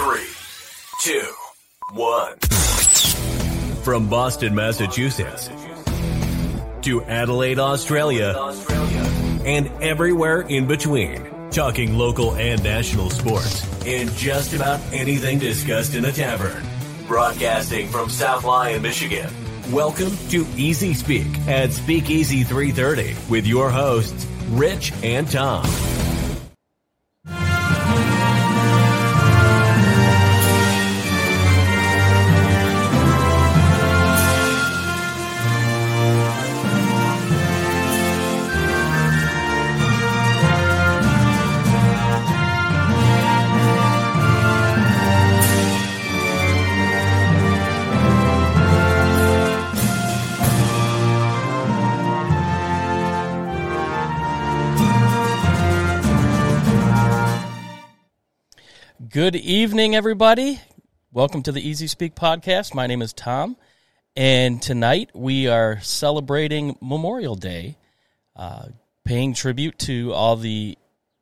Three, two, one. From Boston, Massachusetts to Adelaide, Australia, and everywhere in between. Talking local and national sports and just about anything discussed in a tavern. Broadcasting from South Lyon, Michigan. Welcome to Easy Speak at Speakeasy 330 with your hosts, Rich and Tom. Good evening, everybody. Welcome to the Easy Speak podcast. My name is Tom, and tonight we are celebrating Memorial Day, uh, paying tribute to all the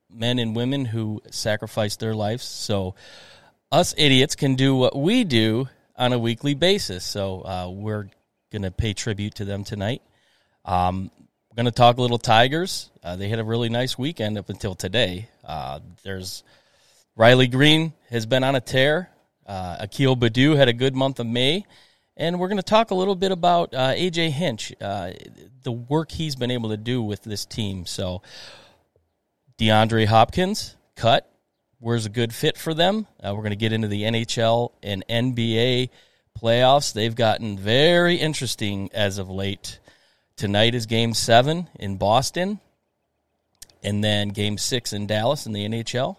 men and women who sacrificed their lives so us idiots can do what we do on a weekly basis. So uh, we're going to pay tribute to them tonight. Um, we're going to talk a little Tigers. Uh, they had a really nice weekend up until today. Uh, there's Riley Greene has been on a tear. Uh, Akil Baddoo had a good month of May. And we're going to talk a little bit about uh, AJ Hinch, uh, the work he's been able to do with this team. So, DeAndre Hopkins, cut. Where's a good fit for them? Uh, we're going to get into the NHL and NBA playoffs. They've gotten very interesting as of late. Tonight is game seven in Boston, and then game six in Dallas in the NHL.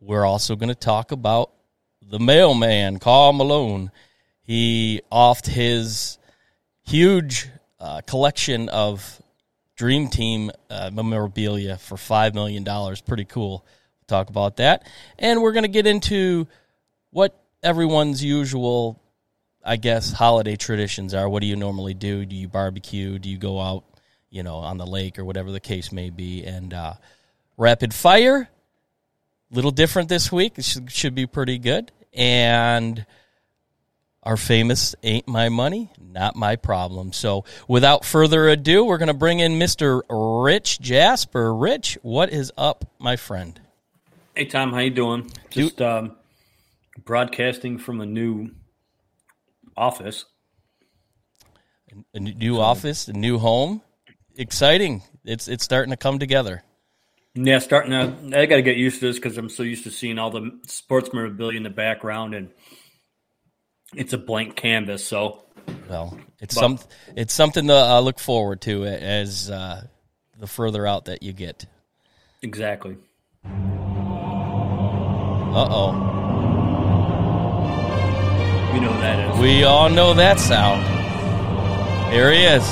We're also going to talk about the mailman, Karl Malone. He offed his huge uh, collection of Dream Team uh, memorabilia for $5 million. Pretty cool. Talk about that. And we're going to get into what everyone's usual, I guess, holiday traditions are. What do you normally do? Do you barbecue? Do you go out, you know, on the lake or whatever the case may be? And uh, rapid fire little different this week. It should, should be pretty good. And our famous Ain't My Money, Not My Problem. So without further ado, we're going to bring in Mr. Rich Jasper. Rich, what is up, my friend? Hey, Tom, how you doing? Just um, broadcasting from a new office. A new office, a new home. Exciting. It's it's starting to come together. Yeah, starting to. I got to get used to this because I'm so used to seeing all the sports memorabilia in the background, and it's a blank canvas. So, well, it's but, some it's something to uh, look forward to as uh, the further out that you get. Exactly. Uh oh. You know that is. We all know that sound. Here he is,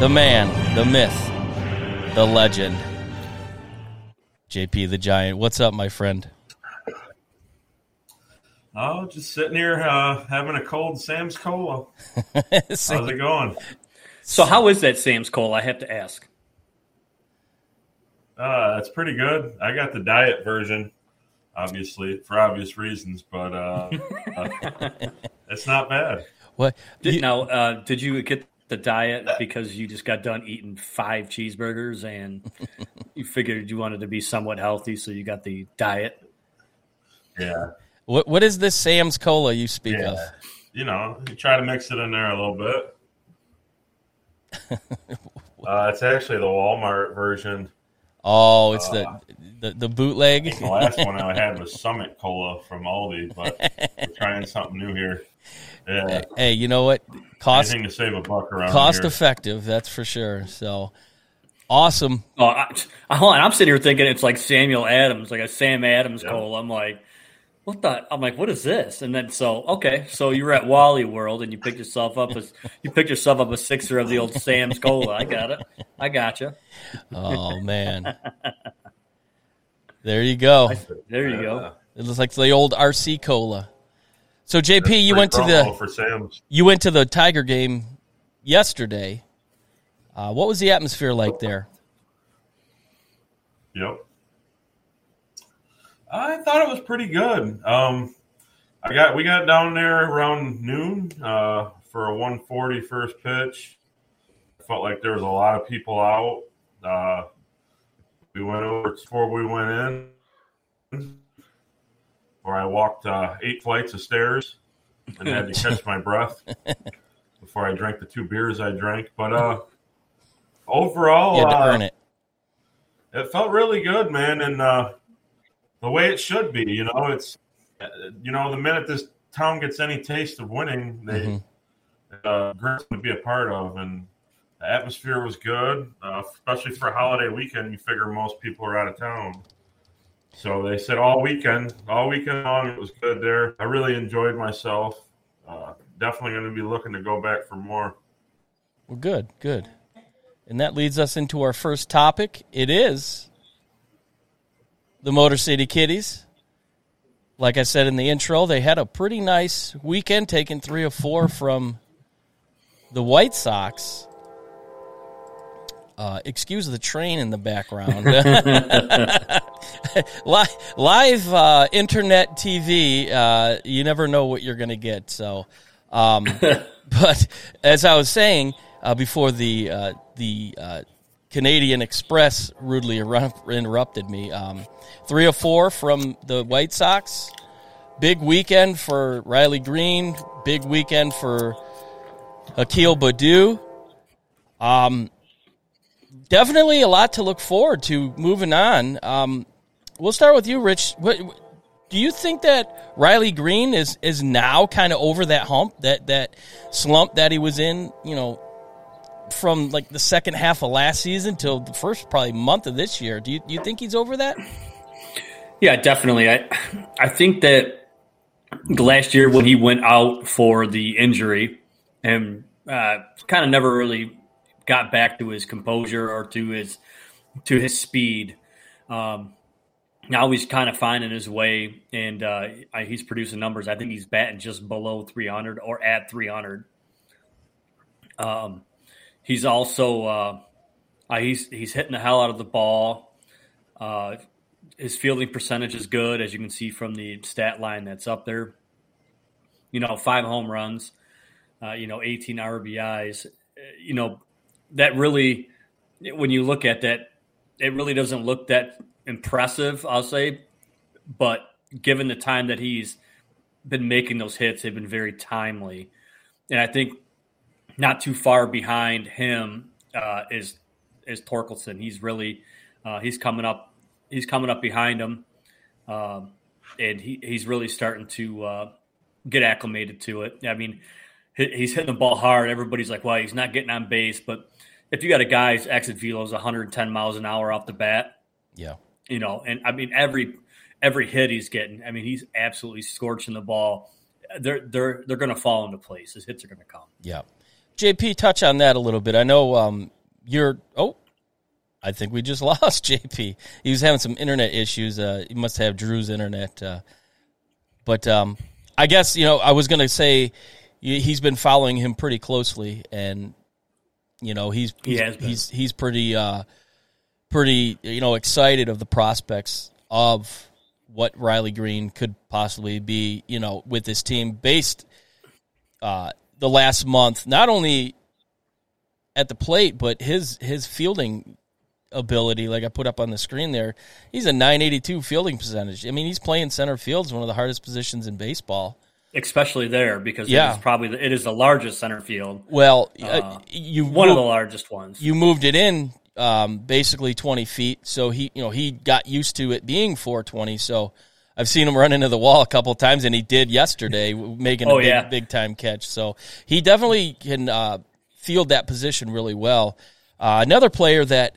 the man, the myth, the legend. JP the Giant. What's up, my friend? Oh, just sitting here uh, having a cold Sam's Cola. How's it going? So, how is that Sam's Cola? I have to ask. Uh, that's pretty good. I got the diet version, obviously for obvious reasons, but uh, uh it's not bad. What did, now? Uh, did you get the diet because you just got done eating five cheeseburgers and you figured you wanted to be somewhat healthy, so you got the diet. Yeah. What What is this Sam's Cola you speak yeah. of? You know, you try to mix it in there a little bit. uh, it's actually the Walmart version. Oh, it's uh, the, the the bootleg. the last one I had was Summit Cola from Aldi, but we're trying something new here. Yeah. Hey, you know what? Cost Anything to save a buck around cost here. effective, that's for sure. So awesome. Oh, I, I'm sitting here thinking it's like Samuel Adams, like a Sam Adams yep. Cola. I'm like, what the? I'm like, what is this? And then so okay, so you were at Wally World and you picked yourself up as you picked yourself up a sixer of the old Sam's Cola. I got it. I got you. Oh man. there you go. There you go. It looks like the old RC Cola. So JP, you went to the you went to the Tiger game yesterday. Uh, what was the atmosphere like there? Yep. I thought it was pretty good. Um, I got we got down there around noon uh, for a 140 first pitch. Felt like there was a lot of people out. Uh, we went over before we went in, where I walked uh, eight flights of stairs and had to catch my breath before I drank the two beers I drank. But uh, overall, You had to uh, it. it felt really good, man, and uh, the way it should be. You know, it's uh, you know the minute this town gets any taste of winning, they Mhm. uh, great to be a part of, and the atmosphere was good, uh, especially for a holiday weekend. You figure most people are out of town, so they said all weekend, all weekend long, it was good there. I really enjoyed myself. Uh, definitely going to be looking to go back for more. Well, good, good. And that leads us into our first topic. It is the Motor City Kitties. Like I said in the intro, they had a pretty nice weekend, taking three or four from the White Sox. Uh, excuse the train in the background. live live uh, internet TV, uh, you never know what you're going to get. So, um, but as I was saying uh, before the uh, the uh, Canadian Express rudely eru- interrupted me, um, three or four from the White Sox. Big weekend for Riley Greene. Big weekend for Akil Baddoo. Um, definitely a lot to look forward to moving on. Um, we'll start with you, Rich. What, do you think that Riley Greene is is now kind of over that hump, that that slump that he was in? You know, from like the second half of last season till the first probably month of this year. Do you do you think he's over that? Yeah, definitely. I I think that last year when he went out for the injury and uh, kind of never really got back to his composure or to his to his speed. Um, now he's kind of finding his way, and uh, he's producing numbers. I think he's batting just below 300 or at 300. Um, he's also uh, uh, he's he's hitting the hell out of the ball. Uh, his fielding percentage is good, as you can see from the stat line that's up there. You know, five home runs, uh, you know, 18 RBIs. You know, that really, when you look at that, it really doesn't look that impressive, I'll say. But given the time that he's been making those hits, they've been very timely. And I think not too far behind him uh, is is Torkelson. He's really uh, he's coming up he's coming up behind him, um, and he, he's really starting to uh, get acclimated to it. I mean, he- he's hitting the ball hard. Everybody's like, "Well, he's not getting on base," but if you got a guy's exit velo is 110 miles an hour off the bat, Yeah. You know, and I mean every every hit he's getting, I mean he's absolutely scorching the ball. They're they're they're going to fall into place. His hits are going to come. Yeah. JP, touch on that a little bit. I know um, you're. Oh, I think we just lost JP. He was having some internet issues. Uh, he must have Drew's internet. Uh, but um, I guess you know I was going to say he- he's been following him pretty closely, and you know he's He he's been. he's, he's pretty uh, pretty you know excited of the prospects of what Riley Greene could possibly be. You know with this team based uh, the last month, not only at the plate, but his his fielding ability, like I put up on the screen there, he's a 982 fielding percentage. I mean, he's playing center field, is one of the hardest positions in baseball. especially there because Yeah. it is probably the, it is the largest center field, Well, uh, Uh, you one of the largest ones. you moved it in um, basically 20 feet, so he you know he got used to it being 420. So I've seen him run into the wall a couple of times, and he did yesterday, making a Oh, big, yeah. big time catch. So he definitely can uh, field that position really well. Uh, another player that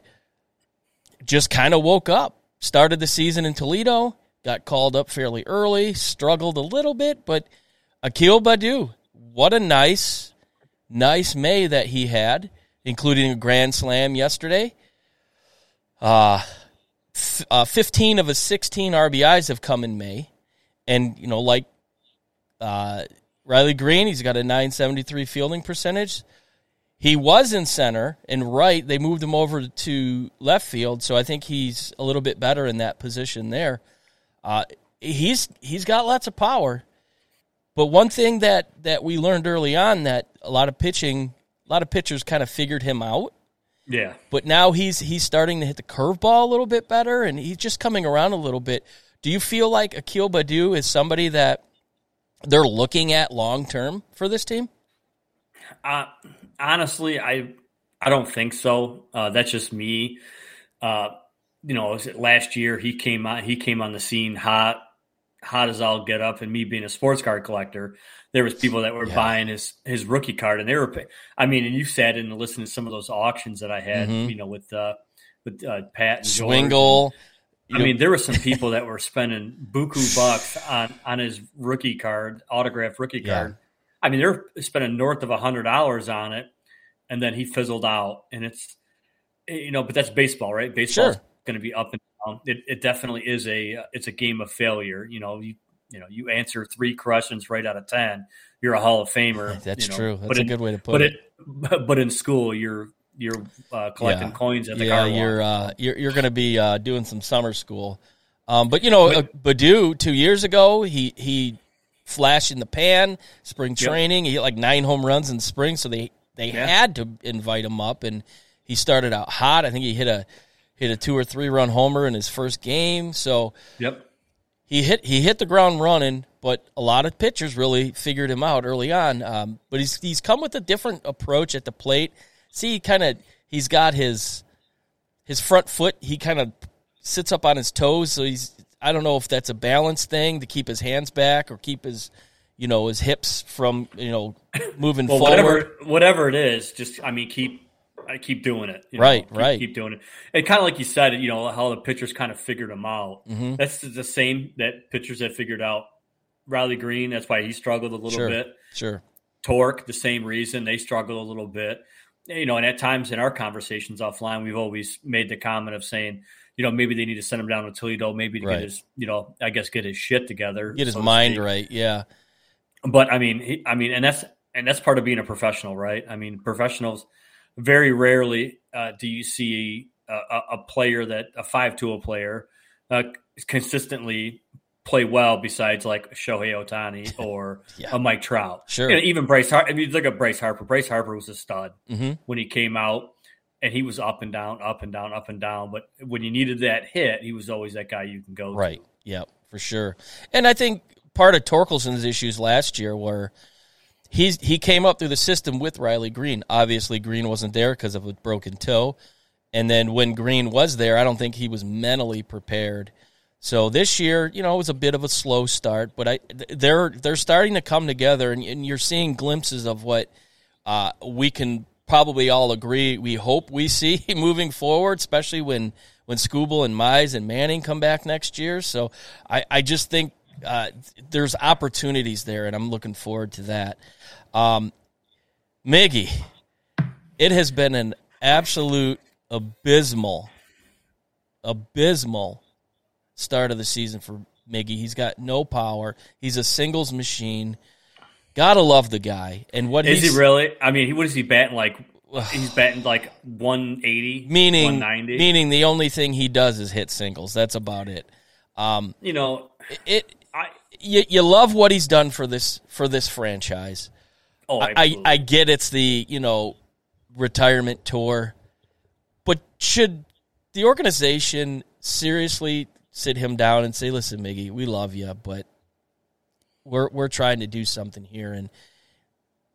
just kind of woke up, started the season in Toledo, got called up fairly early, struggled a little bit, but Akil Baddoo, what a nice, nice May that he had, including a grand slam yesterday. Uh, f- uh, 15 of his 16 RBIs have come in May. And, you know, like uh, Riley Greene, he's got a 973 fielding percentage. He was in center and right. They moved him over to left field, so I think he's a little bit better in that position there. Uh, he's he's got lots of power, but one thing that that we learned early on that a lot of pitching, a lot of pitchers kind of figured him out. Yeah, But now he's he's starting to hit the curveball a little bit better, and he's just coming around a little bit. Do you feel like Akil Baddoo is somebody that they're looking at long term for this team? Uh, honestly, I I don't think so. Uh, that's just me. Uh, you know, last year he came on he came on the scene hot, hot as all get up, and me being a sports card collector, there was people that were Yeah. buying his his rookie card, and they were. pay- I mean, and you sat in and listened to some of those auctions that I had, Mhm. you know, with uh, with uh, Pat and. Swingle. I mean, there were some people that were spending buku bucks on on his rookie card, autographed rookie Yeah. card. I mean, they're spending north of a hundred dollars on it, and then he fizzled out. And it's you know, but that's baseball, right? Baseball's Sure. going to be up and down. It, it definitely is a it's a game of failure. You know, you you know, you answer three questions right out of ten, you're a Hall of Famer. That's you know. true. That's But a in, good way to put but it. it, but in school, you're you're uh, collecting Yeah. coins at the yeah, car wash. you're uh, you're you're going to be uh, doing some summer school. Um, but you know, uh, Baddoo two years ago, he he flashed in the pan, spring Yep. training. He hit like nine home runs in spring, so they they Yeah. had to invite him up, and he started out hot. I think he hit a hit a two or three run homer in his first game. So Yep. He hit he hit the ground running, but a lot of pitchers really figured him out early on. Um, but he's he's come with a different approach at the plate. See, kind of he's got his his front foot. He kind of sits up on his toes, so he's I don't know if that's a balance thing to keep his hands back or keep his you know his hips from you know moving Well, forward. whatever whatever it is, just I mean, keep I keep doing it. you know, Right, keep, right. Keep doing it. And kind of like you said, you know how the pitchers kind of figured him out. Mhm. That's the same that pitchers have figured out. Riley Greene, that's why he struggled a little Sure. bit. Sure, Torque, the same reason they struggled a little bit. You know, and at times in our conversations offline, we've always made the comment of saying, you know, maybe they need to send him down to Toledo, maybe to Right. get his, you know, I guess get his shit together, get his so mind right. Yeah, But I mean, he, I mean, and that's and that's part of being a professional, right? I mean, professionals very rarely uh, do you see a, a, player that a five tool player uh, consistently play well. Besides like Shohei Ohtani or Yeah. a Mike Trout, Sure. You know, even Bryce. Har- I mean, look at Bryce Harper. Bryce Harper was a stud hmm when he came out. And he was up and down, up and down, up and down. But when you needed that hit, he was always that guy you can go to. Right. Yeah, for sure. And I think part of Torkelson's issues last year were he's he came up through the system with Riley Greene. Obviously, Greene wasn't there because of a broken toe. And then when Greene was there, I don't think he was mentally prepared. So this year, you know, it was a bit of a slow start, but I they're they're starting to come together, and, and you're seeing glimpses of what uh, we can probably all agree we hope we see moving forward, especially when when Skubal and Mize and Manning come back next year. So I, I just think uh, there's opportunities there, and I'm looking forward to that. Um, Miggy, it has been an absolute abysmal, abysmal start of the season for Miggy. He's got no power. He's a singles machine. Gotta love the guy. And what Is he really? I mean, he what is he batting like? He's batting like 180, meaning 190. meaning the only thing he does is hit singles. That's about it. Um, you know, it I you, you love what he's done for this for this franchise. Oh, I, I. Get it's the you know retirement tour, but should the organization seriously sit him down and say, "Listen, Miggy, we love you, but we're we're trying to do something here, and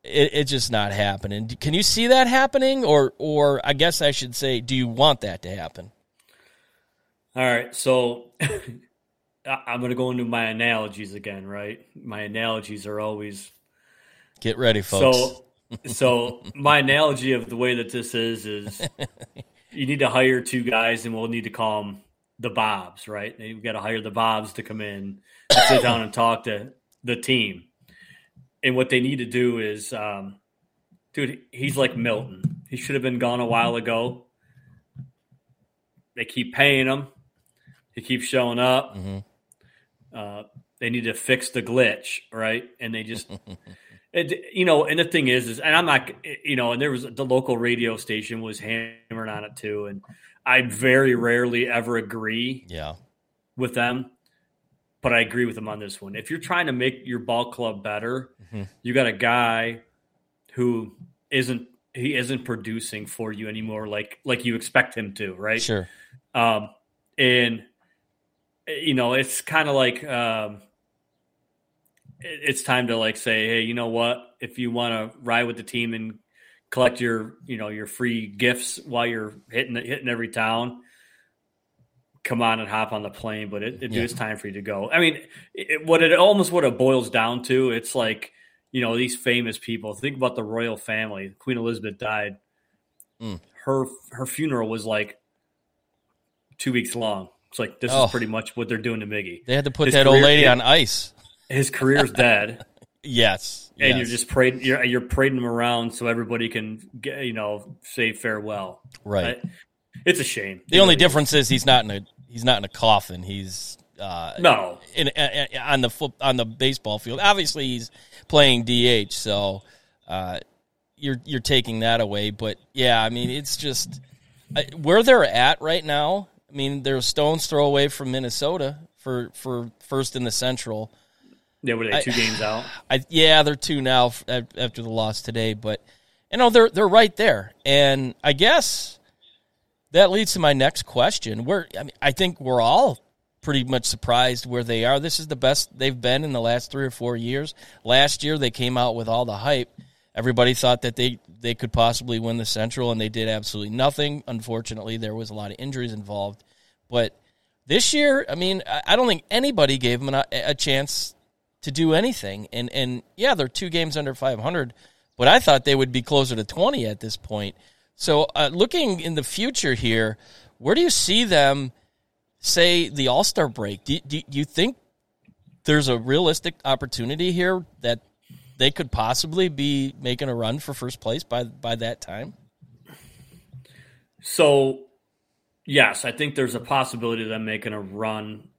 it, it's just not happening." Can you see that happening, or or I guess I should say, do you want that to happen? All right, so I'm going to go into my analogies again, right? My analogies are always Get ready, folks. so. So my analogy of the way that this is is you need to hire two guys, and we'll need to call them the Bobs, right? You've got to hire the Bobs to come in, and sit down, and talk to the team. And what they need to do is, um, dude, he's like Milton. He should have been gone a while ago. They keep paying him. He keeps showing up. Mhm. Uh, they need to fix the glitch, right? And they just, it, you know, and the thing is, is, and I'm not, you know, and there was the local radio station was hammering on it too, and I very rarely ever agree yeah, with them, but I agree with them on this one. If you're trying to make your ball club better, mm-hmm. you got a guy who isn't he isn't producing for you anymore like like you expect him to, right? Sure. Um, and you know, it's kind of like um, it's time to like say, hey, you know what? If you want to ride with the team and collect your, you know, your free gifts while you're hitting hitting every town, come on and hop on the plane. But it, it yeah. it's time for you to go. I mean, it, what it almost what it boils down to, it's like you know these famous people. Think about the royal family. Queen Elizabeth died. Mm. Her her funeral was like two weeks long. It's like this oh. is pretty much what they're doing to Miggy. They had to put his that old lady on ice. His career's dead. yes, and yes. you're just parading you're you're parading him around so everybody can get you know say farewell. Right. I, it's a shame. The only difference is he's not in a he's not in a coffin. He's uh, no in, in, on the foot on the baseball field. Obviously, he's playing DH, so uh, you're you're taking that away. But yeah, I mean, it's just uh, where they're at right now. I mean, they're a stone's throw away from Minnesota for for first in the Central. Yeah, were they two I, games out? I, yeah, they're two now after the loss today, but you know they're they're right there, and I guess that leads to my next question. Where I mean, I think we're all pretty much surprised where they are. This is the best they've been in the last three or four years. Last year they came out with all the hype. Everybody thought that they they could possibly win the Central, and they did absolutely nothing. Unfortunately, there was a lot of injuries involved, but this year, I mean, I don't think anybody gave them a, a chance to do anything. And and yeah, they're two games under 500, but I thought they would be closer to 20 at this point. So uh, looking in the future here, where do you see them? Say the All Star break. Do, do, do you think there's a realistic opportunity here that they could possibly be making a run for first place by by that time? So yes, I think there's a possibility of them making a run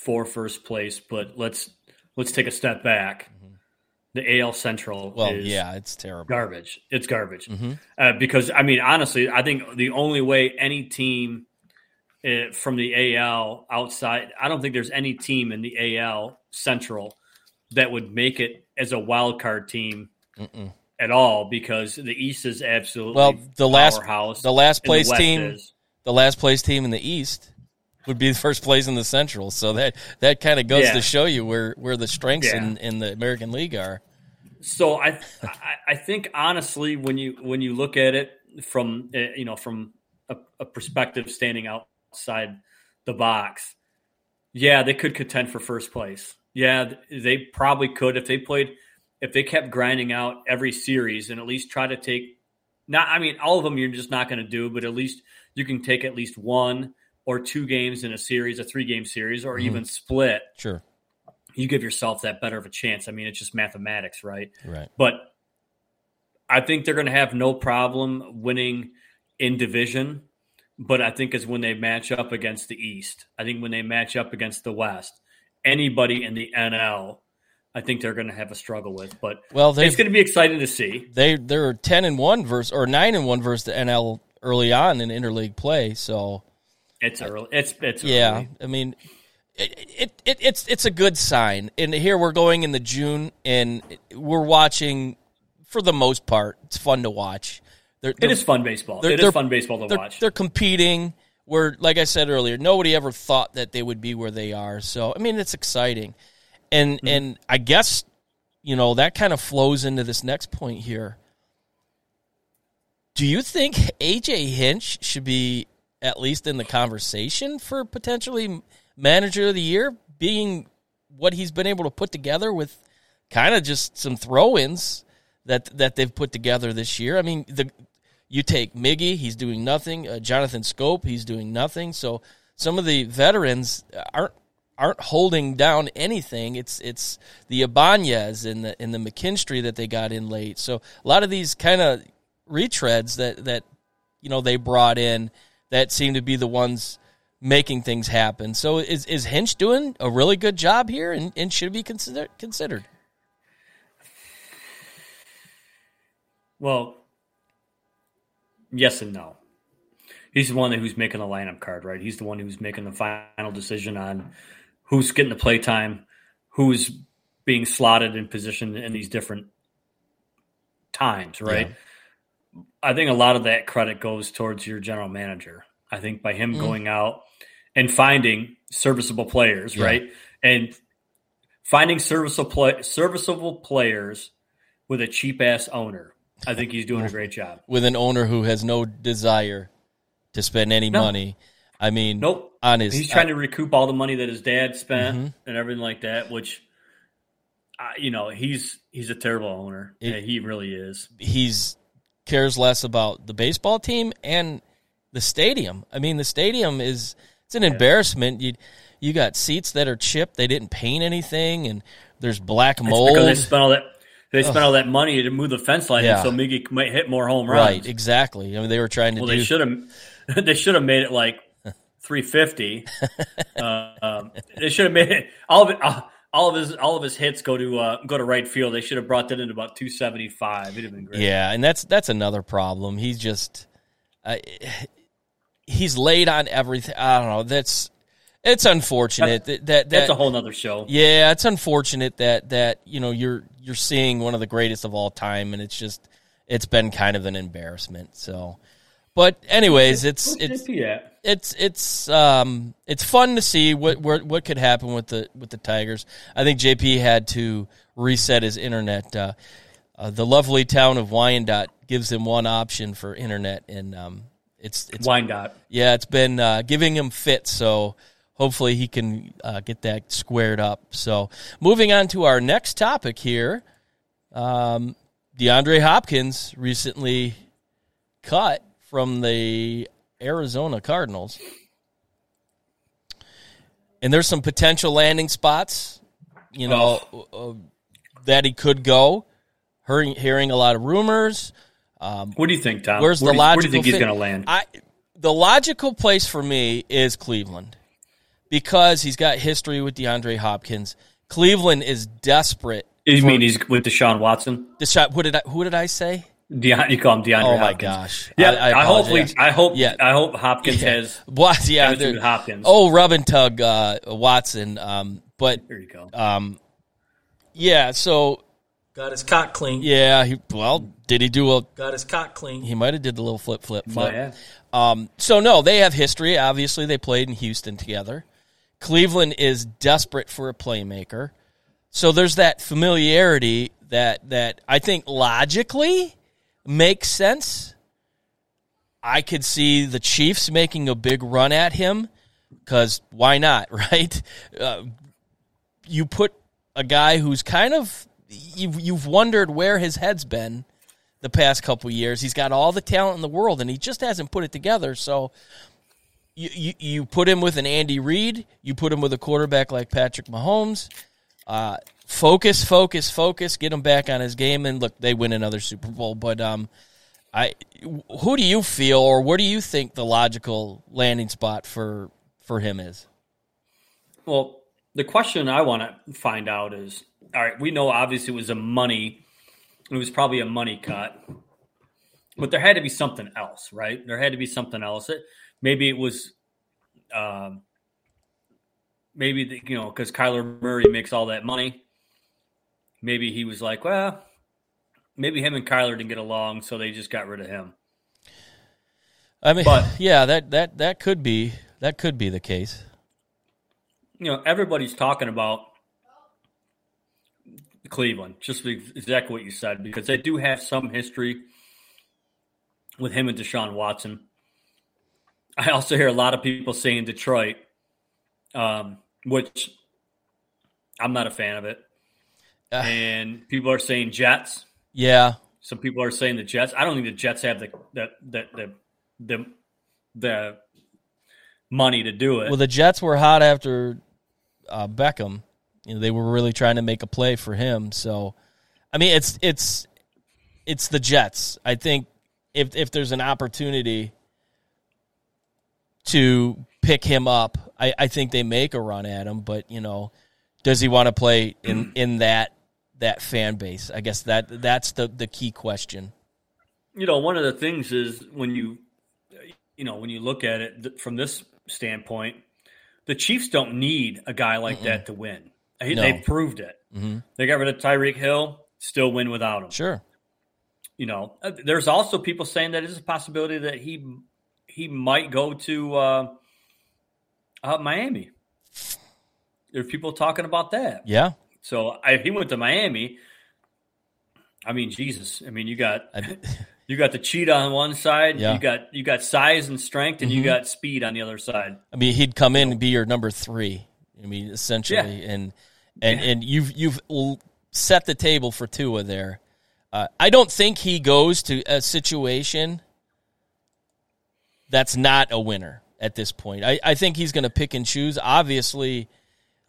for first place, but let's let's take a step back. Mm-hmm. The AL Central well, yeah, it's terrible. Garbage. It's garbage. Mm-hmm. Uh, because I mean, honestly, I think the only way any team uh, from the AL outside, I don't think there's any team in the AL Central that would make it as a wild card team. Mm-mm. At all, because the East is absolutely well. The last the last place the team is the last place team in the East would be the first place in the Central. So that that kind of goes yeah. to show you where where the strengths yeah. in, in the American League are. So I, I, I think honestly when you when you look at it from eh, you know from a, a perspective standing outside the box, yeah, they could contend for first place. Yeah, they probably could if they played if they kept grinding out every series and at least try to take not I mean all of them you're just not going to do, but at least you can take at least one or two games in a series, a three game series, or mm-hmm. even split. Sure. You give yourself that better of a chance. I mean, it's just mathematics, right? Right. But I think they're going to have no problem winning in division. But I think is when they match up against the East. I think when they match up against the West, anybody in the NL I think they're going to have a struggle with. But well, it's going to be exciting to see. They they're ten and one versus or nine and one versus the NL early on in interleague play. So it's early. It's it's early. yeah. I mean, it, it, it it's it's a good sign. And here we're going in the June, and we're watching for the most part. It's fun to watch. They're, they're, it is fun baseball. It is fun baseball to watch. They're competing. Where, like I said earlier, nobody ever thought that they would be where they are. So, I mean, it's exciting, and mm-hmm. and I guess you know that kind of flows into this next point here. Do you think AJ Hinch should be at least in the conversation for potentially manager of the year, being what he's been able to put together with kind of just some throw-ins that that they've put together this year? I mean, the you take Miggy, he's doing nothing. Uh, Jonathan Schoop, he's doing nothing. So some of the veterans aren't aren't holding down anything. It's it's the Ibanez and the and the McKinstry that they got in late. So a lot of these kind of retreads that that you know they brought in that seem to be the ones making things happen. So is is Hinch doing a really good job here and, and should be consider, considered? Well, yes and no. He's the one who's making the lineup card, right? He's the one who's making the final decision on who's getting the play time, who's being slotted in position in these different times, right? Yeah. I think a lot of that credit goes towards your general manager. I think by him mm. going out and finding serviceable players, yeah. right? And finding serviceable play, serviceable players with a cheap ass owner. I think he's doing a great job. With an owner who has no desire to spend any no. money. I mean, nope. On his, he's trying uh, to recoup all the money that his dad spent mm-hmm. and everything like that. Which, uh, you know, he's he's a terrible owner. It, yeah, he really is. He's cares less about the baseball team and the stadium. I mean, the stadium is it's an yeah. embarrassment. You you got seats that are chipped. They didn't paint anything, and there's black mold. they spent all that. They spent Ugh. all that money to move the fence line yeah. so Miggy might hit more home runs. Right, exactly. I mean, they were trying to. Well, do... they should have. They should have made it like 350. uh, um, they should have made it all of it. Uh, all of his all of his hits go to uh, go to right field. They should have brought that in about 275. It'd have been great. Yeah, and that's that's another problem. He's just uh, he's late on everything. I don't know. That's it's unfortunate that, that, that that's a whole other show. Yeah, it's unfortunate that that you know you're you're seeing one of the greatest of all time, and it's just it's been kind of an embarrassment. So, but anyways, it's it's it's it's um it's fun to see what what what could happen with the with the Tigers. I think JP had to reset his internet. Uh, uh, the lovely town of Wyandotte gives him one option for internet, and um, it's it's Wyandotte. Yeah, it's been uh, giving him fits. So hopefully he can uh, get that squared up. So moving on to our next topic here, um, DeAndre Hopkins recently cut from the Arizona Cardinals. And there's some potential landing spots, you know, oh. uh, that he could go. Hearing, hearing a lot of rumors. Um, what do you think, Tom? Where's where the logical? Where do you think he's going to land? I, the logical place for me is Cleveland because he's got history with DeAndre Hopkins. Cleveland is desperate. You mean he's with Deshaun Watson? Deshaun, what did I, who did I say? De- you call him DeAndre. Oh my Hopkins. gosh! Yeah, I, I, I hopefully, I hope, yeah. I hope Hopkins yeah. has what? Yeah, Hopkins. Oh, rub and tug uh, Watson. Um, but there you go. Um, yeah. So Got his cock clean. Yeah, he well, did he do a got his cock clean? He might have did the little flip flip flip. Um, so no, they have history. Obviously, they played in Houston together. Cleveland is desperate for a playmaker. So there's that familiarity that that I think logically makes sense. I could see the Chiefs making a big run at him because why not, right? Uh, you put a guy who's kind of you've you've wondered where his head's been the past couple years. He's got all the talent in the world, and he just hasn't put it together. So you, you, you put him with an Andy Reid, you put him with a quarterback like Patrick Mahomes. Uh, focus, focus, focus. Get him back on his game, and look, they win another Super Bowl. But um, I, who do you feel, or what do you think the logical landing spot for for him is? Well, the question I want to find out is: All right, we know obviously it was a money, it was probably a money cut, but there had to be something else, right? There had to be something else. It, maybe it was. Um, maybe the, you know because Kyler Murray makes all that money. Maybe he was like, well, maybe him and Kyler didn't get along, so they just got rid of him. I mean, but, yeah, that that that could be that could be the case. You know, everybody's talking about Cleveland, just exactly what you said, because they do have some history with him and Deshaun Watson. I also hear a lot of people saying Detroit, um, which I'm not a fan of it. Uh, and people are saying Jets. Yeah. Some people are saying the Jets. I don't think the Jets have the the the the the, the money to do it. Well, the Jets were hot after uh, Beckham. You know, they were really trying to make a play for him. So, I mean, it's it's it's the Jets. I think if if there's an opportunity to pick him up, I, I think they make a run at him. But you know, does he want to play in in that that fan base? I guess that that's the the key question. You know, one of the things is when you you know when you look at it from this standpoint, the Chiefs don't need a guy like that to win. They- No. They've proved it. hmm They got rid of Tyreek Hill, still win without him. Sure. You know, Uh, there's also people saying that it's a possibility that he he might go to uh, uh, Miami. There's people talking about that. Yeah. So I, if he went to Miami, I mean, Jesus. I mean, you got you got the cheetah on one side. Yeah. You got you got size and strength, and you Mhm. got speed on the other side. I mean, he'd come in and be your number three. I mean, essentially, and and and you've you've set the table for Tua there. Uh, I don't think he goes to a situation that's not a winner at this point. I, I think he's going to pick and choose. Obviously,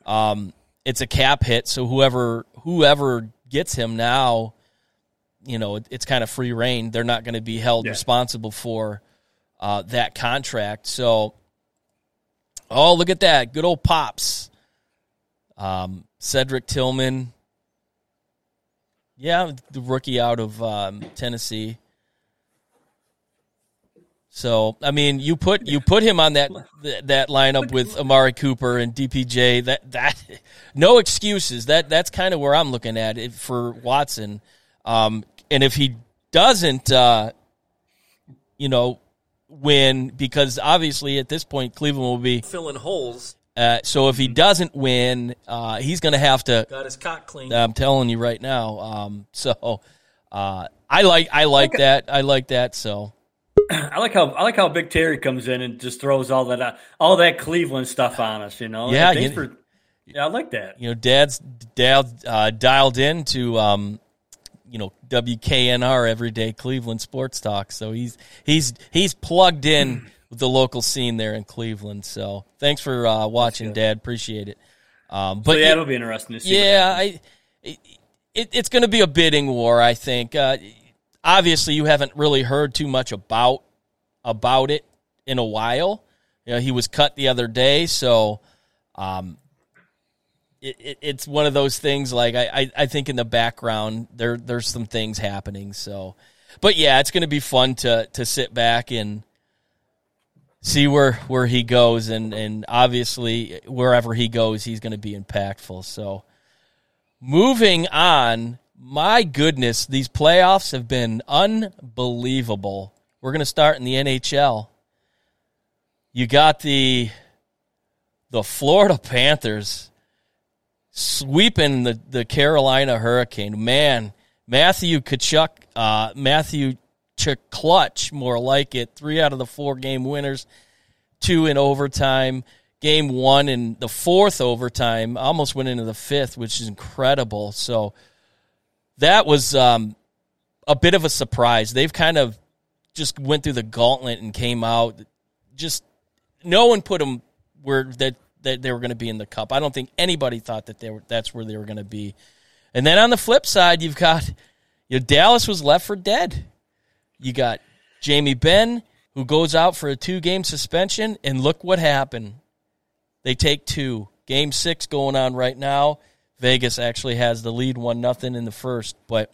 um, it's a cap hit, so whoever whoever gets him now, you know, it, it's kind of free reign. They're not going to be held Yeah. responsible for uh, that contract. So, oh, look at that, good old pops, um, Cedric Tillman. Yeah, the rookie out of um, Tennessee. So I mean, you put you put him on that that lineup with Amari Cooper and DPJ. That that no excuses. That that's kind of where I'm looking at it for Watson. Um, and if he doesn't, uh, you know, win because obviously at this point Cleveland will be. Filling holes. Uh, so if he doesn't win, uh, he's going to have to Got his cock clean. I'm telling you right now. Um, so uh, I like I like that. I like that. So I like how I like how Big Terry comes in and just throws all that uh, all that Cleveland stuff on us. You know, Yeah, Thanks you- for, yeah, I like that. you know, Dad's dialed uh, dialed in to um, you know WKNR everyday Cleveland sports talk. So he's he's he's plugged in with the local scene there in Cleveland. So thanks for uh, watching, Dad. Appreciate it. Um, But but yeah, yeah, it'll be interesting to see. yeah, I it, it, it's going to be a bidding war. I think. Uh, obviously, you haven't really heard too much about about it in a while. You know, he was cut the other day, so um, it, it, it's one of those things. Like I, I, I think in the background there there's some things happening. So, but yeah, it's going to be fun to to sit back and see where where he goes, and and obviously wherever he goes, he's going to be impactful. So, moving on. My goodness, these playoffs have been unbelievable. We're going to start in the NHL. You got the the Florida Panthers sweeping the, the Carolina Hurricane. Man, Matthew Tkachuk, uh, Matthew Clutch, more like it. Three out of the four game winners, two in overtime. Game one in the fourth overtime, almost went into the fifth, which is incredible. So that was um, a bit of a surprise. They've kind of just went through the gauntlet and came out. Just no one put them where that that they were going to be in the cup. I don't think anybody thought that they were that's where they were going to be. And then on the flip side, you've got you know, Dallas was left for dead. You got Jamie Benn who goes out for a two game suspension, and look what happened. They take two. Game six going on right now. Vegas actually has the lead one nothing in the first, but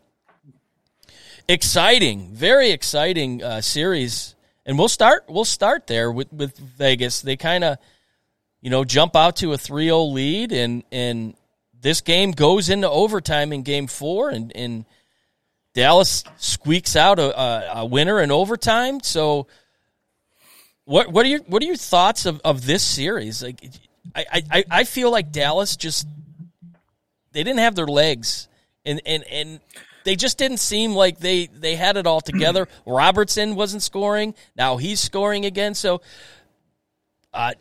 exciting, very exciting uh, series. And we'll start we'll start there with, with Vegas. They kind of you know jump out to a 3-0 lead and and this game goes into overtime in game 4 and and Dallas squeaks out a, a, a winner in overtime. So what what are your what are your thoughts of, of this series? Like I, I, I feel like Dallas just they didn't have their legs and, and, and they just didn't seem like they, they had it all together. Robertson wasn't scoring. Now he's scoring again. So uh,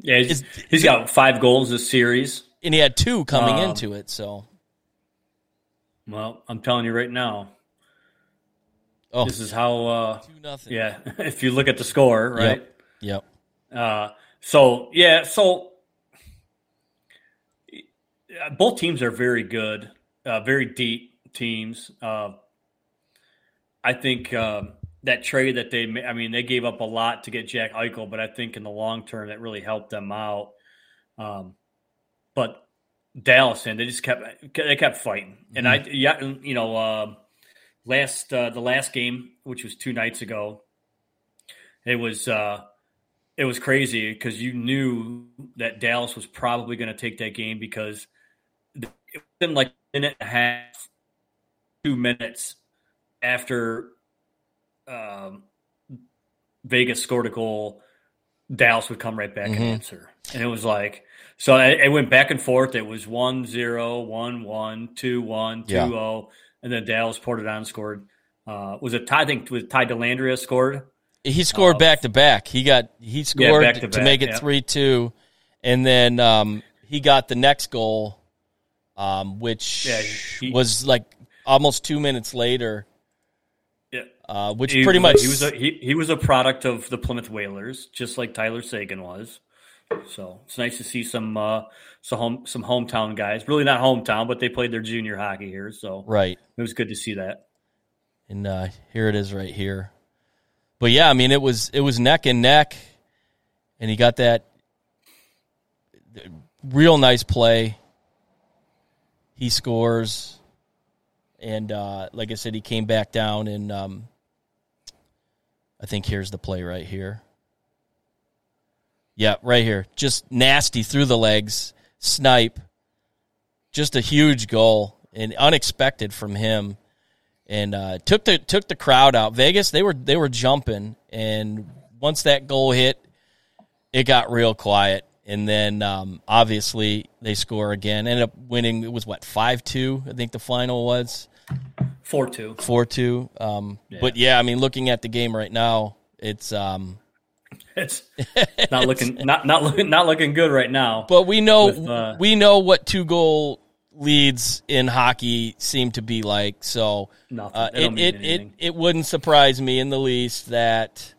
Yeah, he's, he's got five goals this series. and he had two coming Um, into it. So Well, I'm telling you right now, oh, this is how. Uh, two nothing. yeah, if you look at the score, right? Yep. Uh, so yeah, so both teams are very good, uh, very deep teams. Uh, I think um, that trade that they, I mean, they gave up a lot to get Jack Eichel, but I think in the long term that really helped them out. Um, but Dallas and they just kept they kept fighting, and I yeah, you know, uh, last uh, the last game, which was two nights ago, it was. Uh, it was crazy because you knew that Dallas was probably going to take that game because it was like a minute and a half, two minutes after um, Vegas scored a goal, Dallas would come right back Mhm. and answer. And it was like, so it, it went back and forth. It was 1 0, 1 1, 2 1, 2 Yeah. 0. And then Dallas poured it on and scored. Uh, was it Ty? I think was Ty Dellandrea scored. He scored Uh, back to back. He got he scored back to to make it yeah. three two, and then um, he got the next goal, um, which Yeah, he- was like almost two minutes later. Yeah. Uh, which He pretty much he was a, he, he was a product of the Plymouth Whalers, just like Tyler Seguin was. So it's nice to see some uh, some home some hometown guys. Really not hometown, but they played their junior hockey here, so right. it was good to see that. And uh, here it is right here. But yeah, I mean it was it was neck and neck, and he got that real nice play. He scores, and uh, like I said, he came back down, and um, I think here's the play right here. Yeah, right here, just nasty through the legs, snipe, just a huge goal and unexpected from him and uh, took the took the crowd out. Vegas they were they were jumping, and once that goal hit, it got real quiet. And then um, obviously they score again. Ended up winning. It was what five two. I think the final was Four two. four two. Um, Yeah. But yeah, I mean, looking at the game right now, it's. Um, It's not looking not not looking not looking good right now. but we know With, uh, we know what two goal leads in hockey seem to be like. So Uh, it, it, it, it wouldn't surprise me in the least that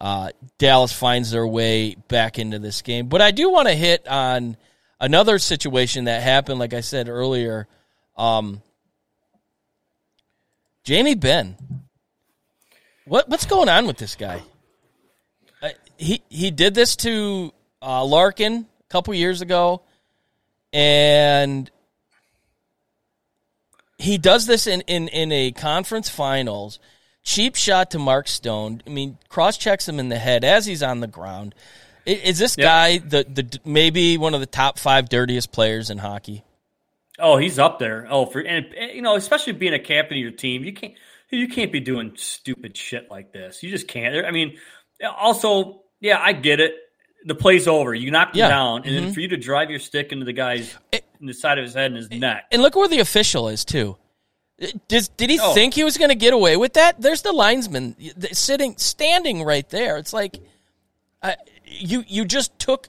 uh, Dallas finds their way back into this game. But I do want to hit on another situation that happened, like I said earlier. Um, Jamie Benn. What what's going on with this guy? Uh, he he did this to uh, Larkin a couple years ago, and he does this in, in, in a conference finals. Cheap shot to Mark Stone. I mean, cross checks him in the head as he's on the ground. Is this Yep. guy the, the maybe one of the top five dirtiest players in hockey? Oh, he's up there. Oh, for and and, you know, especially being a captain of your team, you can't you can't be doing stupid shit like this. You just can't. I mean, also, yeah, I get it. The play's over. You knock him Yeah. down, and Mhm. then for you to drive your stick into the guy's It- in the side of his head and his neck. And look where the official is too. Does, did he Oh. think he was going to get away with that? There's the linesman sitting, standing right there. It's like, uh, you you just took,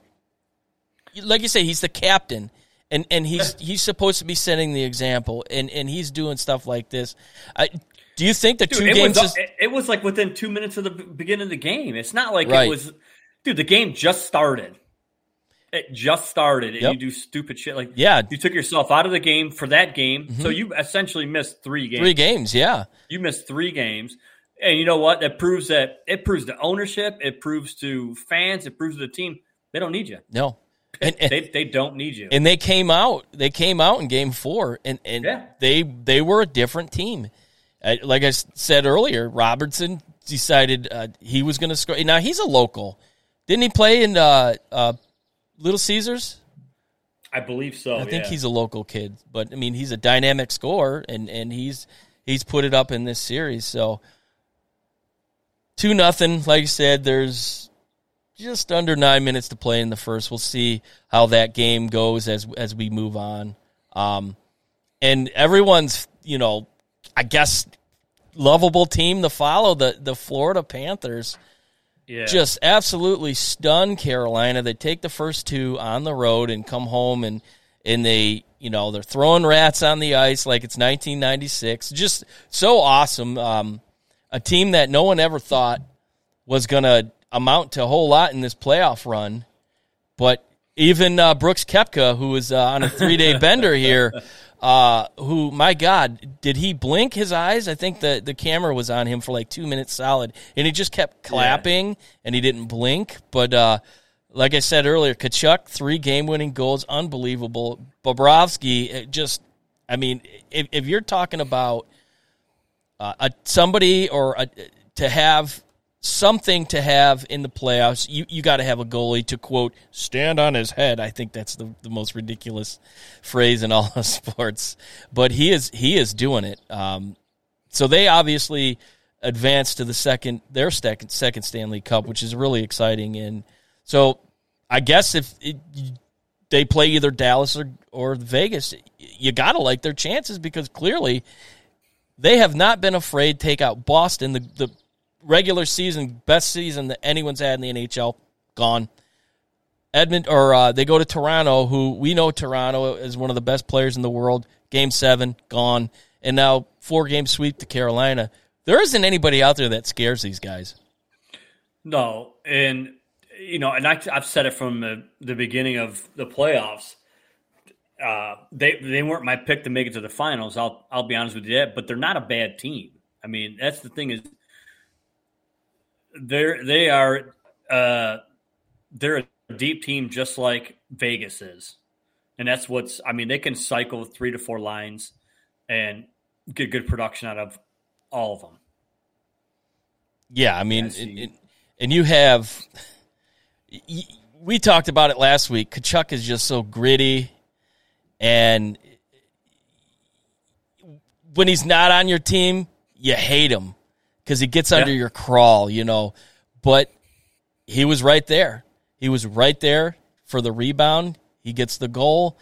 like you say, he's the captain, and and he's he's supposed to be setting the example, and and he's doing stuff like this. I, do you think the Dude, two it games was, is it, it was like within two minutes of the beginning of the game. It's not like Right. it was, dude. The game just started. It just started, and Yep. you do stupid shit like Yeah. Mm-hmm. You took yourself out of the game for that game, so you essentially missed three games. three games? Yeah, You missed three games, and you know what? That proves that it proves to ownership. It proves to fans. It proves to the team they don't need you. no, and, and, They they don't need you. and they came out. They came out in game four, and and Yeah. they they were a different team. Like i said earlier, Robertson decided uh, he was going to score. Now he's a local. Didn't he play in uh, uh, Little Caesars? I believe so. I think yeah. he's a local kid, but I mean he's a dynamic scorer, and and he's he's put it up in this series. So two nothing. Like I said, there's just under nine minutes to play in the first. We'll see how that game goes as as we move on. Um, and everyone's you know, I guess lovable team to follow the the Florida Panthers yeah. just absolutely stun Carolina. They take the first two on the road and come home and and they you know they're throwing rats on the ice like it's 1996. Just so awesome. Um, a team that no one ever thought was going to amount to a whole lot in this playoff run, but even uh, Brooks Koepka, who was uh, on a three day bender here. Uh, who, my God, did he blink his eyes? I think the, the camera was on him for like two minutes solid, and he just kept clapping and he didn't blink. But uh, like I said earlier, Tkachuk, three game winning goals, unbelievable. Bobrovsky, it just, I mean, if, if you're talking about uh, a, somebody or a, to have something to have in the playoffs. You you got to have a goalie to quote stand on his head. I think that's the, the most ridiculous phrase in all of sports, but he is he is doing it. Um, so they obviously advanced to the second their second second Stanley Cup, which is really exciting. And so I guess if it, they play either Dallas or, or Vegas, you got to like their chances because clearly they have not been afraid to take out Boston, the, the regular season best season that anyone's had in the NHL, gone. Edmund or uh, they go to Toronto, who we know Toronto is one of the best players in the world. Game seven, gone, and now four game sweep to Carolina. There isn't anybody out there that scares these guys. No, and you know, and I, have said it from the, the beginning of the playoffs. Uh, they they weren't my pick to make it to the finals. I'll I'll be honest with you, but they're not a bad team. I mean, that's the thing is they're they are uh, they're a deep team just like Vegas is, and that's what's. I mean, they can cycle three to four lines and get good production out of all of them. Yeah, I mean, and you have. We talked about it last week. Tkachuk is just so gritty, and when he's not on your team, you hate him because he gets under your crawl, you know. But he was right there. He was right there for the rebound. He gets the goal.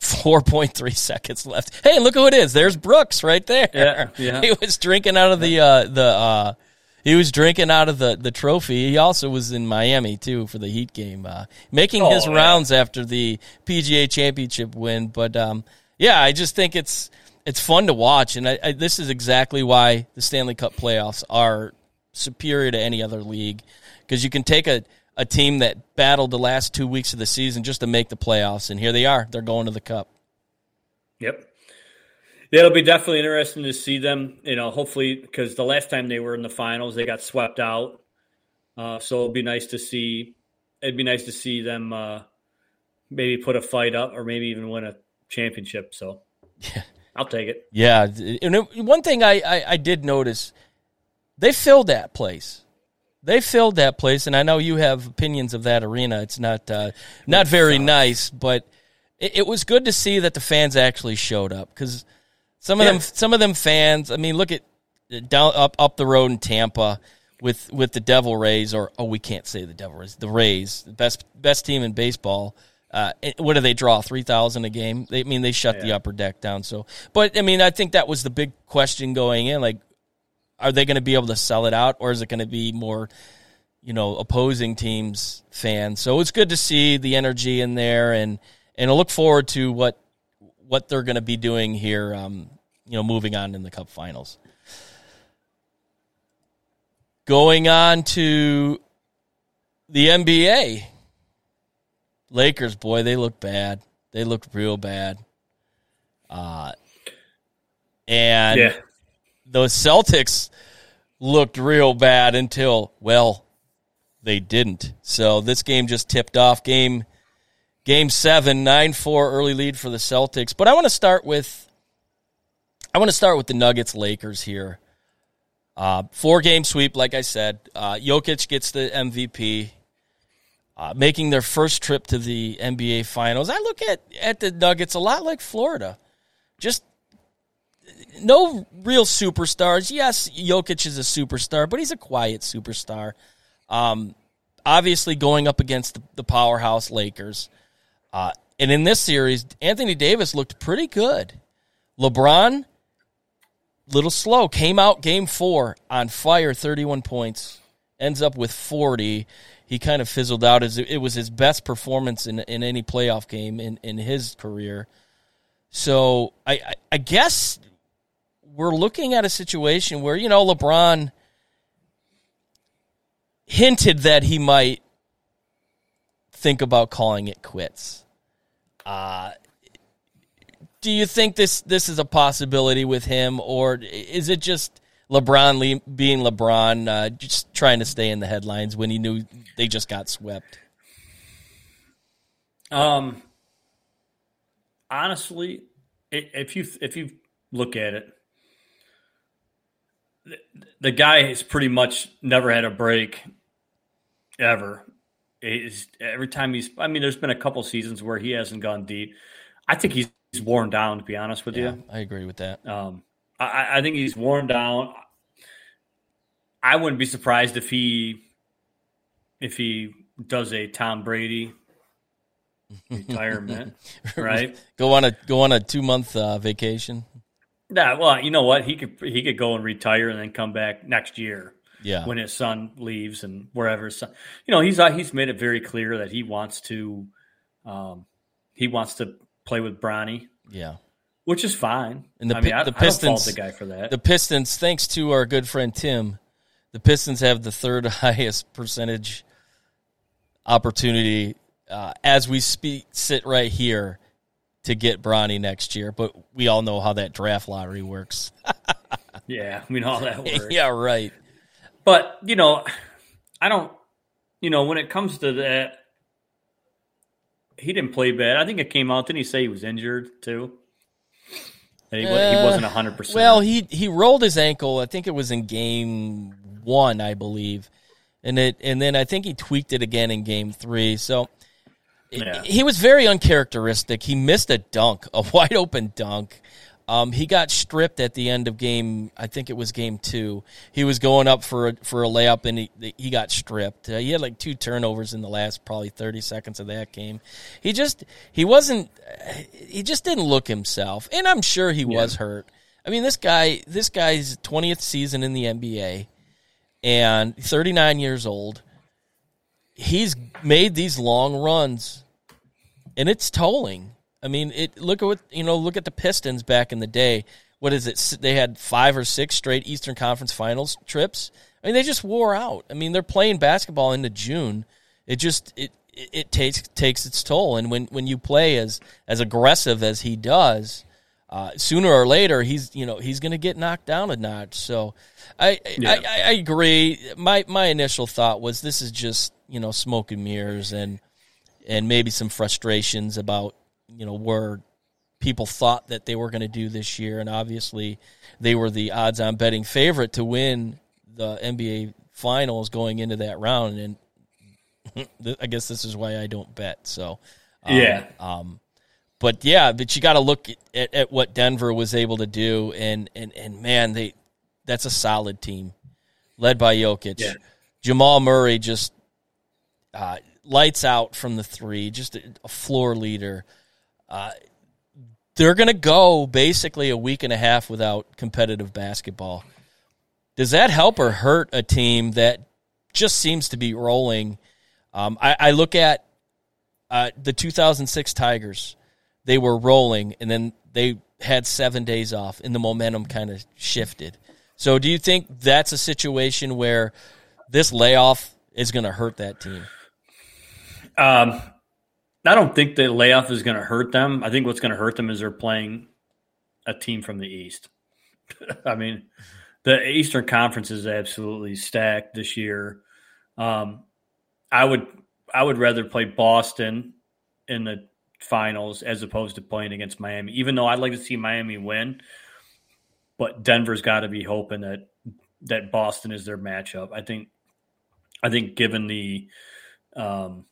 4.3 seconds left. Hey, look who it is. There's Brooks right there. Yeah, yeah. He was drinking out of the uh, the uh, he was drinking out of the, the trophy. He also was in Miami too for the Heat game, uh, making oh, his rounds after the PGA Championship win. But um, yeah, I just think it's it's fun to watch, and I, I, this is exactly why the Stanley Cup playoffs are superior to any other league because you can take a a team that battled the last two weeks of the season just to make the playoffs, and here they are. They're going to the Cup. Yep. Yeah, it'll be definitely interesting to see them. You know, hopefully, because the last time they were in the finals, they got swept out. Uh, so it'll be nice to see. It'd be nice to see them uh, maybe put a fight up, or maybe even win a championship. So, yeah, I'll take it. Yeah, and one thing I, I, I did notice, they filled that place they filled that place, and I know you have opinions of that arena. It's not uh, not very nice, but it, it, was good to see that the fans actually showed up because some of yeah. them some of them fans. I mean, look at down up up the road in Tampa with with the Devil Rays, or oh, we can't say the Devil Rays, the Rays, the best best team in baseball. Uh, what do they draw? Three thousand a game. They I mean they shut yeah. the upper deck down. So, but I mean I think that was the big question going in. Like, are they going to be able to sell it out, or is it going to be more, you know, opposing teams fans? So it's good to see the energy in there, and and I look forward to what what they're going to be doing here. Um, you know, moving on in the Cup Finals. Going on to the NBA. Lakers, boy, they look bad. They look real bad. Uh, and yeah the Celtics looked real bad until, well, they didn't. So this game just tipped off. Game game seven, nine four early lead for the Celtics. But I want to start with I want to start with the Nuggets Lakers here. Uh, four game sweep, like I said. Uh, Jokic gets the MVP, uh, making their first trip to the NBA Finals. I look at, at the Nuggets a lot like Florida. Just no real superstars. Yes, Jokic is a superstar, but he's a quiet superstar. Um, obviously, going up against the, powerhouse Lakers. Uh, and in this series, Anthony Davis looked pretty good. LeBron, little slow, came out game four on fire, 31 points, ends up with 40. He kind of fizzled out as it was his best performance in, in any playoff game in, in his career. So I, I, guess we're looking at a situation where, you know, LeBron hinted that he might think about calling it quits. Uh, do you think this this is a possibility with him, or is it just LeBron being LeBron, uh, just trying to stay in the headlines when he knew they just got swept? Um, honestly, if you if you look at it, the guy has pretty much never had a break ever. He's, every time he's, I mean, there's been a couple seasons where he hasn't gone deep. I think he's worn down, to be honest with Yeah, you. I agree with that. Um, I, I think he's worn down. I wouldn't be surprised if he if he does a Tom Brady retirement, right? Go on a go on a two month uh, vacation. Yeah, well, you know what? He could he could go and retire and then come back next year Yeah, when his son leaves and wherever his son. You know, he's uh, he's made it very clear that he wants to um, he wants to play with Bronny, yeah. Which is fine. And the I mean, I, the I don't fault Pistons- the guy for that. The Pistons, thanks to our good friend Tim, the Pistons have the third highest percentage opportunity uh, as we speak. Sit right here to get Bronny next year, but we all know how that draft lottery works. yeah, I mean all that works. yeah, right. But you know, I don't. You know, when it comes to that, he didn't play bad. I think it came out. Didn't he say he was injured too? He, wa- he Uh, wasn't hundred percent. Well, he he rolled his ankle. I think it was in game one, I believe, and it and then I think he tweaked it again in game three. So Yeah. he was very uncharacteristic. He missed a dunk, a wide open dunk. Um, he got stripped at the end of game. I think it was game two. He was going up for a, for a layup and he he got stripped. Uh, he had like two turnovers in the last probably thirty seconds of that game. He just he wasn't he just didn't look himself, and I'm sure he was hurt. I mean, this guy this guy's twentieth season in the NBA, and 39 years old. He's made these long runs and it's tolling. I mean, it look at what you know. Look at the Pistons back in the day. What is it? They had five or six straight Eastern Conference Finals trips. I mean, they just wore out. I mean, they're playing basketball into June. It just it it, takes takes its toll. And when when you play as as aggressive as he does, uh, sooner or later he's you know he's going to get knocked down a notch. So I, Yeah. I I I agree. My my initial thought was this is just you know smoke and mirrors and and maybe some frustrations about you know where people thought that they were going to do this year, and obviously they were the odds-on betting favorite to win the NBA Finals going into that round, and I guess this is why I don't bet. So, um, Yeah. um, but yeah, but you got to look at, at what Denver was able to do, and and and man, they that's a solid team led by Jokic. Yeah. Jamal Murray just uh, lights out from the three, just a, a floor leader. They're going to go basically a week and a half without competitive basketball. Does that help or hurt a team that just seems to be rolling? Um, I, I look at uh, the 2006 Tigers. They were rolling, and then they had seven days off, and the momentum kind of shifted. So, do you think that's a situation where this layoff is going to hurt that team? Um, I don't think the layoff is going to hurt them. I think what's going to hurt them is they're playing a team from the East. I mean, the Eastern Conference is absolutely stacked this year. Um, I would I would rather play Boston in the finals as opposed to playing against Miami. Even though I'd like to see Miami win, but Denver's got to be hoping that that Boston is their matchup. I think I think given the um,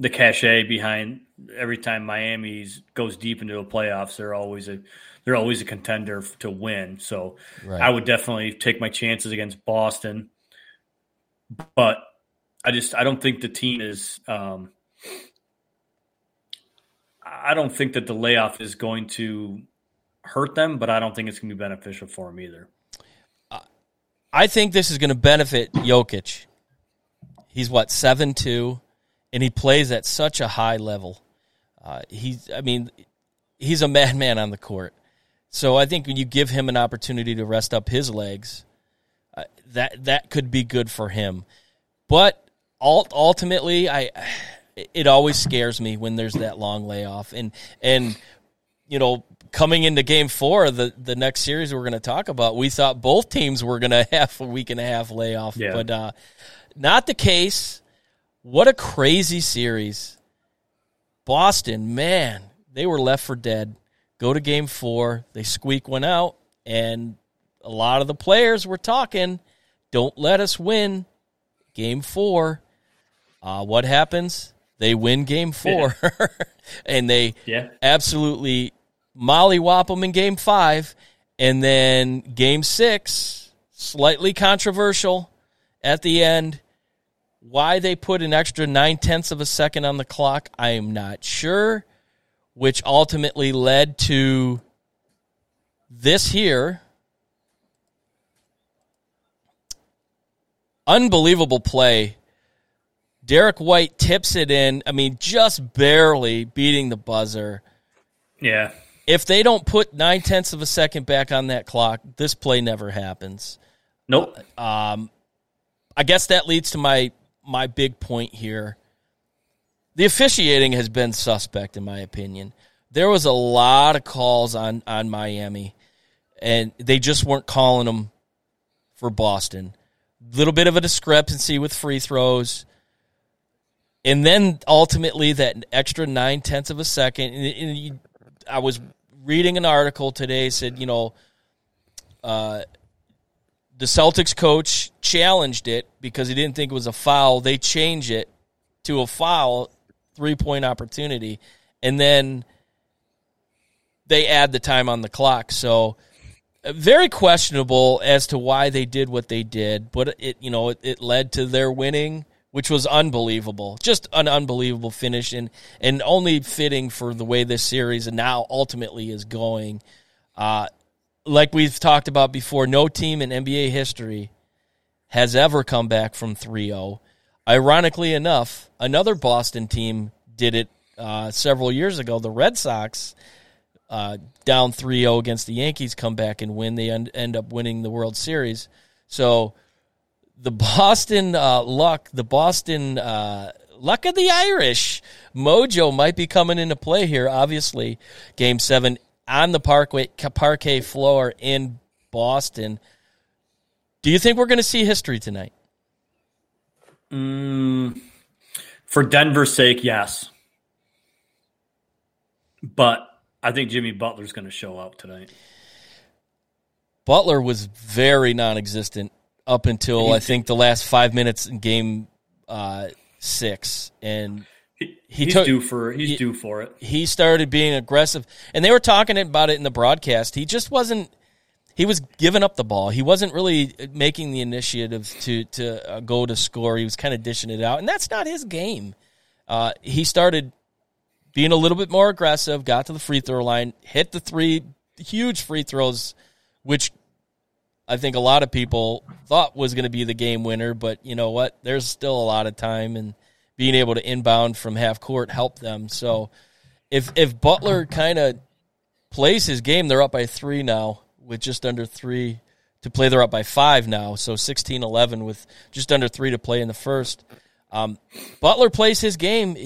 the cachet behind every time Miami goes deep into the playoffs, they're always a they're always a contender to win. So Right. I would definitely take my chances against Boston, but I just I don't think the team is. Um, I don't think that the layoff is going to hurt them, but I don't think it's going to be beneficial for them either. I think this is going to benefit Jokic. He's what seven two, and he plays at such a high level. Uh, he's, I mean, he's a madman on the court. So I think when you give him an opportunity to rest up his legs, uh, that that could be good for him. But ultimately, I it always scares me when there's that long layoff, and and you know, coming into game four, the, the next series we're going to talk about, we thought both teams were going to have a week and a half layoff, Yeah. but uh, not the case. What a crazy series. Boston, man, they were left for dead. Go to game four, they squeak one out, and a lot of the players were talking, don't let us win game four. Uh, what happens? They win game four, and they Yeah. absolutely mollywop them in game five. And then game six, slightly controversial at the end. Why they put an extra nine tenths of a second on the clock, I am not sure, which ultimately led to this here. Unbelievable play. Derrick White tips it in. I mean, just barely beating the buzzer Yeah. if they don't put nine tenths of a second back on that clock, this play never happens. Nope. Um, I guess that leads to my my big point here. The officiating has been suspect, in my opinion. There was a lot of calls on on Miami, and they just weren't calling them for Boston. Little bit of a discrepancy with free throws, and then ultimately that extra nine tenths of a second. And, and you, I was reading an article today said you know uh, the Celtics coach challenged it because he didn't think it was a foul. They change it to a foul, three point opportunity, and then they add the time on the clock. So uh, very questionable as to why they did what they did, but it you know it, it led to their winning, which was unbelievable, just an unbelievable finish, and and only fitting for the way this series and now ultimately is going. Uh, like we've talked about before, no team in NBA history has ever come back from 3-0. Ironically enough, another Boston team did it uh, several years ago. The Red Sox uh, down 3-0 against the Yankees come back and win. They end, end up winning the World Series. So the Boston uh, luck, the Boston uh, luck of the Irish mojo might be coming into play here. Obviously, Game Seven on the parkway parquet floor in Boston. Do you think we're going to see history tonight? For Denver's sake, yes. But I think Jimmy Butler's going to show up tonight. Butler was very non-existent up until I think the last five minutes in Game uh, Six, and He, He he's took- due for he's he- due for it. he started being aggressive and they were talking about it in the broadcast he just wasn't he was giving up the ball he wasn't really making the initiative to to uh, go to score he was kind of dishing it out and that's not his game uh, he started being a little bit more aggressive got to the free throw line hit the three huge free throws which I think a lot of people thought was going to be the game winner, but you know what? There's still a lot of time, and being able to inbound from half court helped them. So, if if Butler kind of plays his game, they're up by three now with just under three to play. They're up by five now, so 16-11 with just under three to play in the first. Um, Butler plays his game.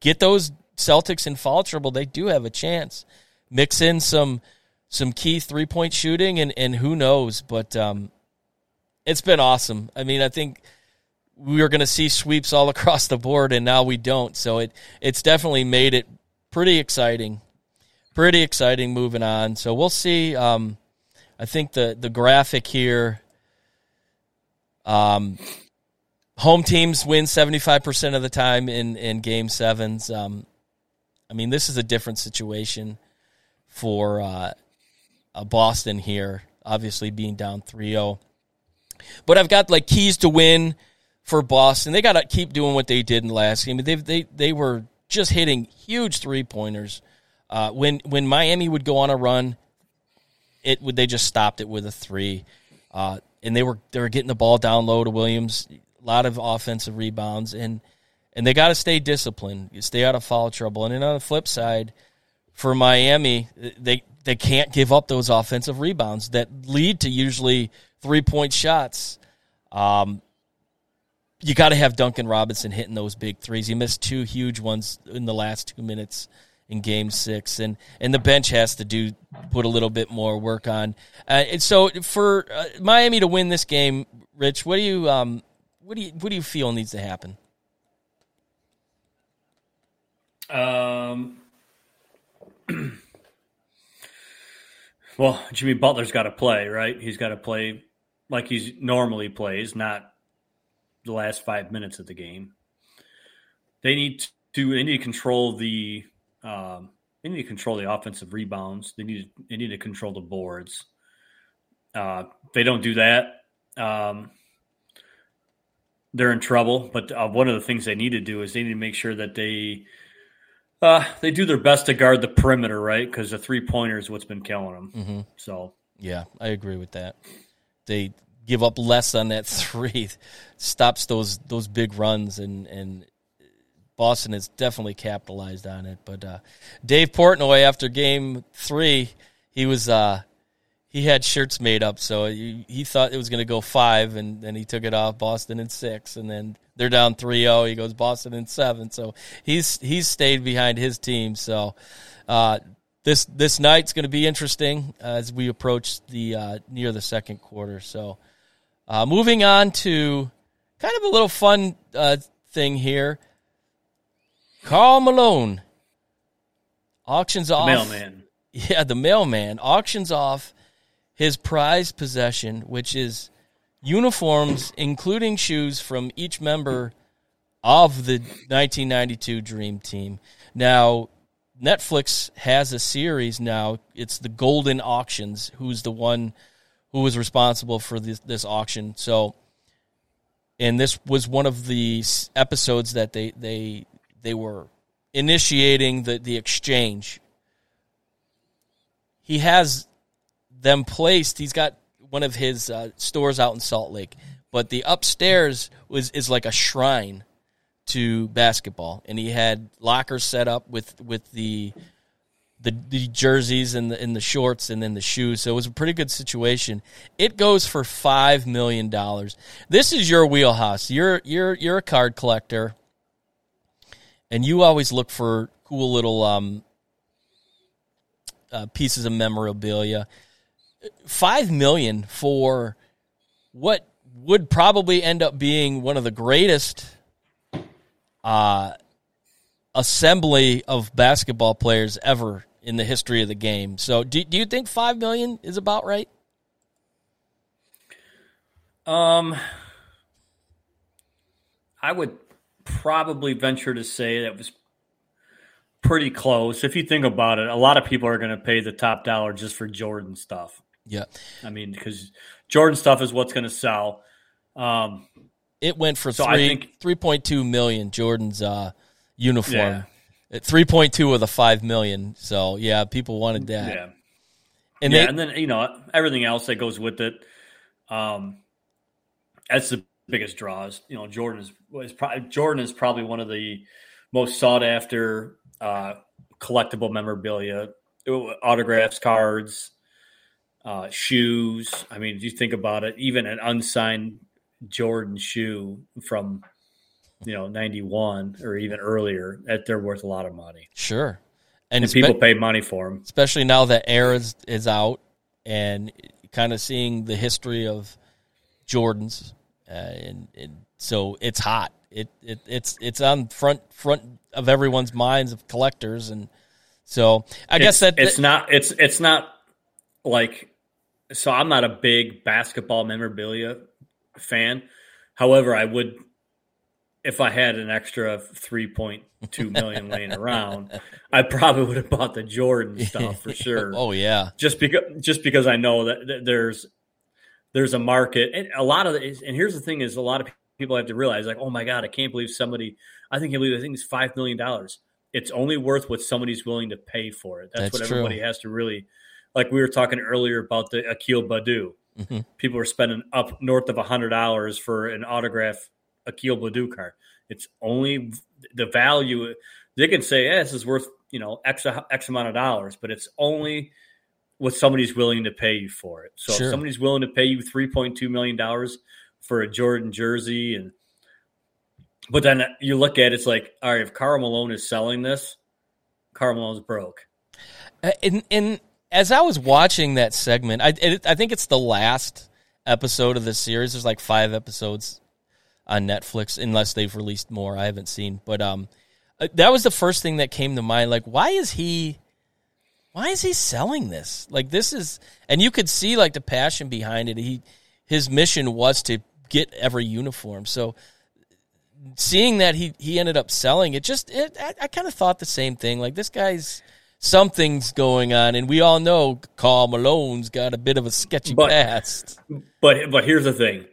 Get those Celtics in foul trouble. They do have a chance. Mix in some some key three point shooting, and, and who knows? But um, it's been awesome. I mean, I think we were going to see sweeps all across the board, and now we don't. So it it's definitely made it pretty exciting, pretty exciting moving on. So we'll see. Um, I think the the graphic here. Um, home teams win seventy five percent of the time in in game sevens. Um, I mean, this is a different situation for uh, uh, Boston here, obviously being down 3-0. But I've got like keys to win for Boston. They got to keep doing what they did in the last game. They they they were just hitting huge three pointers. Uh, when when Miami would go on a run, it would they just stopped it with a three, uh, and they were they were getting the ball down low to Williams. A lot of offensive rebounds and and they got to stay disciplined, stay out of foul trouble. And then on the flip side, for Miami, they they can't give up those offensive rebounds that lead to usually three point shots. Um, you got to have Duncan Robinson hitting those big threes. He missed two huge ones in the last two minutes in Game Six, and and the bench has to do put a little bit more work on. Uh, and so for uh, Miami to win this game, Rich, what do you um what do you what do you feel needs to happen? Um, Well, Jimmy Butler's got to play, right? He's got to play like he's normally plays, not the last five minutes of the game. They need to they need to control the um, they need to control the offensive rebounds. They need to, they need to control the boards. Uh, they don't do that. Um, they're in trouble. But uh, one of the things they need to do is they need to make sure that they uh, they do their best to guard the perimeter, right? Because the three pointer is what's been killing them. Mm-hmm. So Yeah, I agree with that. They give up less on that three, stops those those big runs, and and Boston has definitely capitalized on it. But uh, Dave Portnoy, after Game Three, he was uh, he had shirts made up, so he, he thought it was going to go five, and then he took it off Boston in six, and then they're down 3-0. He goes Boston in seven, so he's he's stayed behind his team. So uh, this this night's going to be interesting as we approach the uh, near the second quarter. So uh, moving on to kind of a little fun uh, thing here. Karl Malone auctions off. mailman. Yeah, the mailman auctions off his prized possession, which is uniforms, including shoes from each member of the 1992 Dream Team. Now, Netflix has a series now. It's the Goldin Auctions, who's the one who was responsible for this, this auction. So, and this was one of the episodes that they they they were initiating the the exchange. He has them placed. He's got one of his uh, stores out in Salt Lake, but the upstairs was is like a shrine to basketball, and he had lockers set up with with the the, the jerseys and the and the shorts and then the shoes. So it was a pretty good situation. It goes for five million dollars. This is your wheelhouse. You're you're you're a card collector, and you always look for cool little um, uh, pieces of memorabilia. Five million for what would probably end up being one of the greatest uh, assembly of basketball players ever in the history of the game. So, do, do you think five million is about right? Um, I would probably venture to say that was pretty close. If you think about it, a lot of people are going to pay the top dollar just for Jordan stuff. Yeah, I mean, because Jordan stuff is what's going to sell. Um, it went for So I three think- three point two million. Jordan's uh, uniform. Yeah. At three point two of the five million. So yeah, people wanted that. yeah. And yeah, they, and then you know everything else that goes with it. Um, that's the biggest draws. You know, Jordan is was probably Jordan is probably one of the most sought after uh, collectible memorabilia, autographs, cards, uh, shoes. I mean, if you think about it, even an unsigned Jordan shoe from you know ninety one or even earlier, that they're worth a lot of money, sure, and, and spe- people pay money for them. especially now that Air is, is out and kind of seeing the history of Jordans, uh, and, and so it's hot. It, it it's it's on front front of everyone's minds of collectors, and so I guess that it's not it's it's not like so I'm not a big basketball memorabilia fan. However, I would if I had an extra 3.2 million laying around, I probably would have bought the Jordan stuff for sure. oh yeah, Just because just because I know that, that there's there's a market and a lot of the, and here's the thing is a lot of people have to realize like oh my god I can't believe somebody I think I believe I think it's five million dollars. It's only worth what somebody's willing to pay for it. That's, That's what true. everybody has to really like. We were talking earlier about the Akil Baddoo. Mhm. People are spending up north of a hundred dollars for an autograph Akil Baddoo card. It's only the value. They can say, "Yeah, this is worth you know x x amount of dollars," but it's only what somebody's willing to pay you for it. So Sure. if somebody's willing to pay you three point two million dollars for a Jordan jersey, and but then you look at it, it's like, all right, if Karl Malone is selling this, Karl Malone's broke. Uh, and, and as I was watching that segment, I it, I think it's the last episode of the series. There's like five episodes on Netflix, unless they've released more. I haven't seen, but um, uh, that was the first thing that came to mind. Like, why is he why is he selling this? Like this is, and you could see like the passion behind it. He, his mission was to get every uniform. So seeing that he he ended up selling it, just it, I, I kind of thought the same thing. Like this guy's something's going on, and we all know Karl Malone's got a bit of a sketchy But- past. But but here's the thing: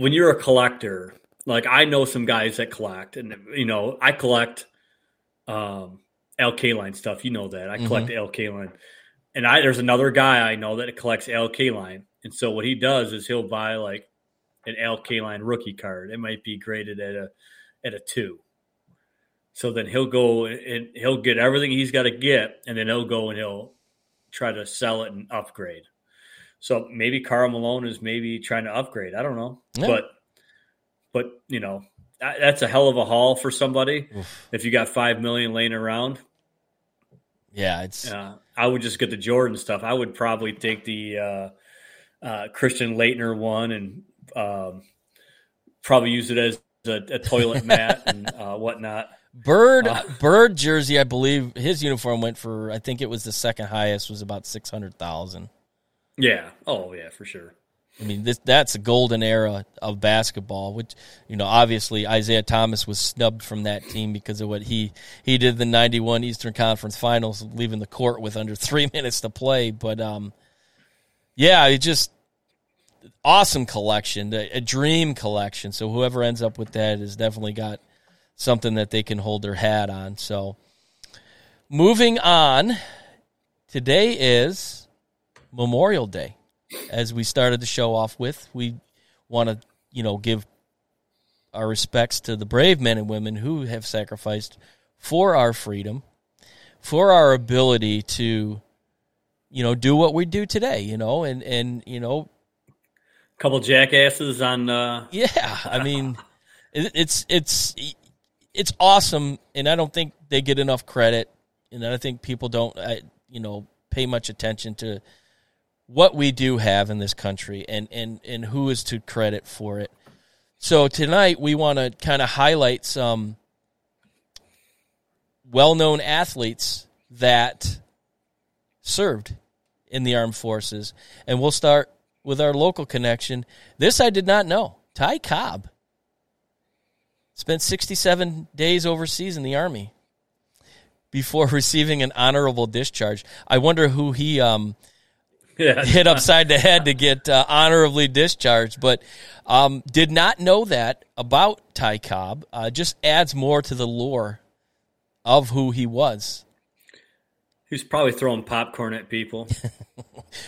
when you're a collector, like I know some guys that collect, and you know I collect um, Al Kaline stuff. You know that I collect Al Kaline, and I there's another guy I know that collects Al Kaline, and so what he does is he'll buy like an Al Kaline rookie card. It might be graded at a at a two. So then he'll go and he'll get everything he's got to get, and then he'll go and he'll try to sell it and upgrade. So maybe Karl Malone is maybe trying to upgrade. I don't know, Yeah. but but you know that, that's a hell of a haul for somebody. If you got five million laying around, Yeah, it's uh, I would just get the Jordan stuff. I would probably take the uh, uh, Christian Laettner one and um, probably use it as a, a toilet mat and uh, whatnot. Bird Uh. Bird jersey. I believe his uniform went for. I think it was the second highest was about six hundred thousand. Yeah. Oh yeah, for sure. I mean, this that's a golden era of basketball. Which you know, obviously Isiah Thomas was snubbed from that team because of what he he did the '91 Eastern Conference Finals, leaving the court with under three minutes to play. But um, yeah, it just awesome collection, a, a dream collection. So whoever ends up with that has definitely got something that they can hold their hat on. So moving on, today is Memorial Day as we started the show off with, we want to, you know, give our respects to the brave men and women who have sacrificed for our freedom, for our ability to, you know, do what we do today, you know, and, and, you know, Couple jackasses on. Uh, yeah, I mean, it, it's, it's, it's awesome. And I don't think they get enough credit. And I think people don't, I, you know, pay much attention to, what we do have in this country and, and, and who is to credit for it. So tonight we want to kind of highlight some well known athletes that served in the armed forces. And we'll start with our local connection. This I did not know. Ty Cobb spent 67 days overseas in the Army before receiving an honorable discharge. I wonder who he um, yeah. hit upside the head to get uh, honorably discharged. But um, did not know that about Ty Cobb. Uh, just adds more to the lore of who he was. He was probably throwing popcorn at people.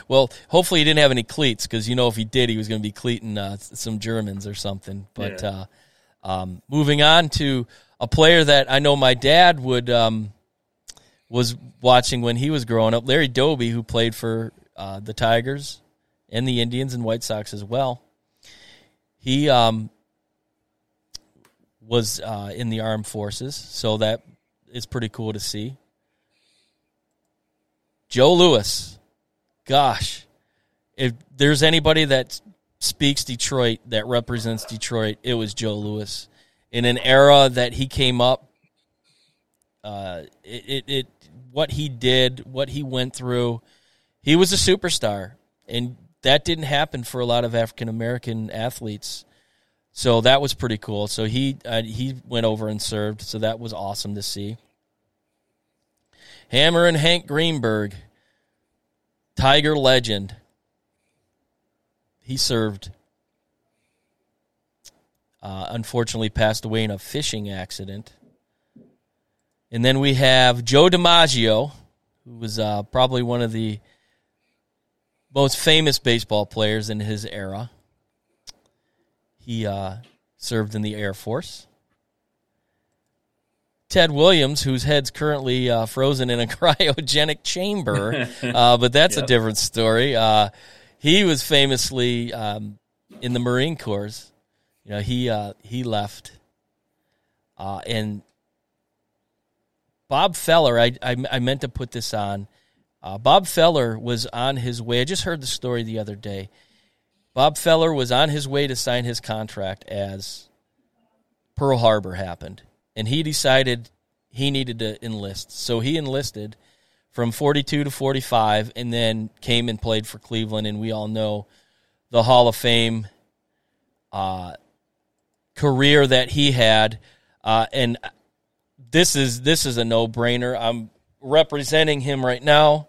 Well, hopefully he didn't have any cleats because you know if he did, he was going to be cleating uh, some Germans or something. But Yeah. uh, um, moving on to a player that I know my dad would um, was watching when he was growing up, Larry Doby, who played for uh, the Tigers and the Indians and White Sox as well. He um, was uh, in the armed forces, so that is pretty cool to see. Joe Louis, gosh, if there's anybody that speaks Detroit that represents Detroit, it was Joe Louis. In an era that he came up, uh, it, it, it what he did, what he went through, he was a superstar, and that didn't happen for a lot of African American athletes. So that was pretty cool. So he uh, he went over and served. So that was awesome to see. Hammerin' Hank Greenberg, Tiger legend. He served. Uh, unfortunately, passed away in a fishing accident. And then we have Joe DiMaggio, who was uh, probably one of the most famous baseball players in his era. He uh, served in the Air Force. Ted Williams, whose head's currently uh, frozen in a cryogenic chamber, uh, but that's a different story. Uh, he was famously um, in the Marine Corps. You know, he uh, he left, uh, and Bob Feller. I, I I meant to put this on. Uh, Bob Feller was on his way. I just heard the story the other day. Bob Feller was on his way to sign his contract as Pearl Harbor happened, and he decided he needed to enlist. So he enlisted from 42 to 45, and then came and played for Cleveland. And we all know the Hall of Fame uh, career that he had. Uh, and this is this is a no brainer. I'm representing him right now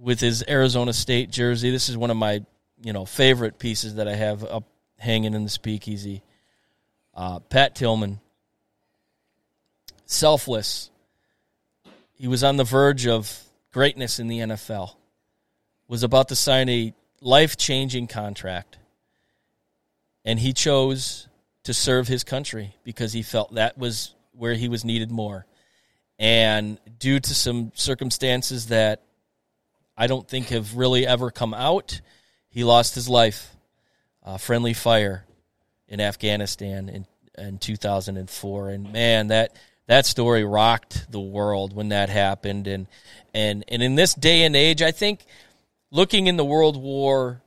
with his Arizona State jersey. This is one of my you know favorite pieces that I have up hanging in the speakeasy. Uh, Pat Tillman, selfless. He was on the verge of greatness in the NFL. Was about to sign a life changing contract, and he chose to serve his country because he felt that was where he was needed more. And due to some circumstances that I don't think have really ever come out, he lost his life. Uh, friendly fire in Afghanistan in, in 2004. And man, that that story rocked the world when that happened. And and and in this day and age, I think looking in the World War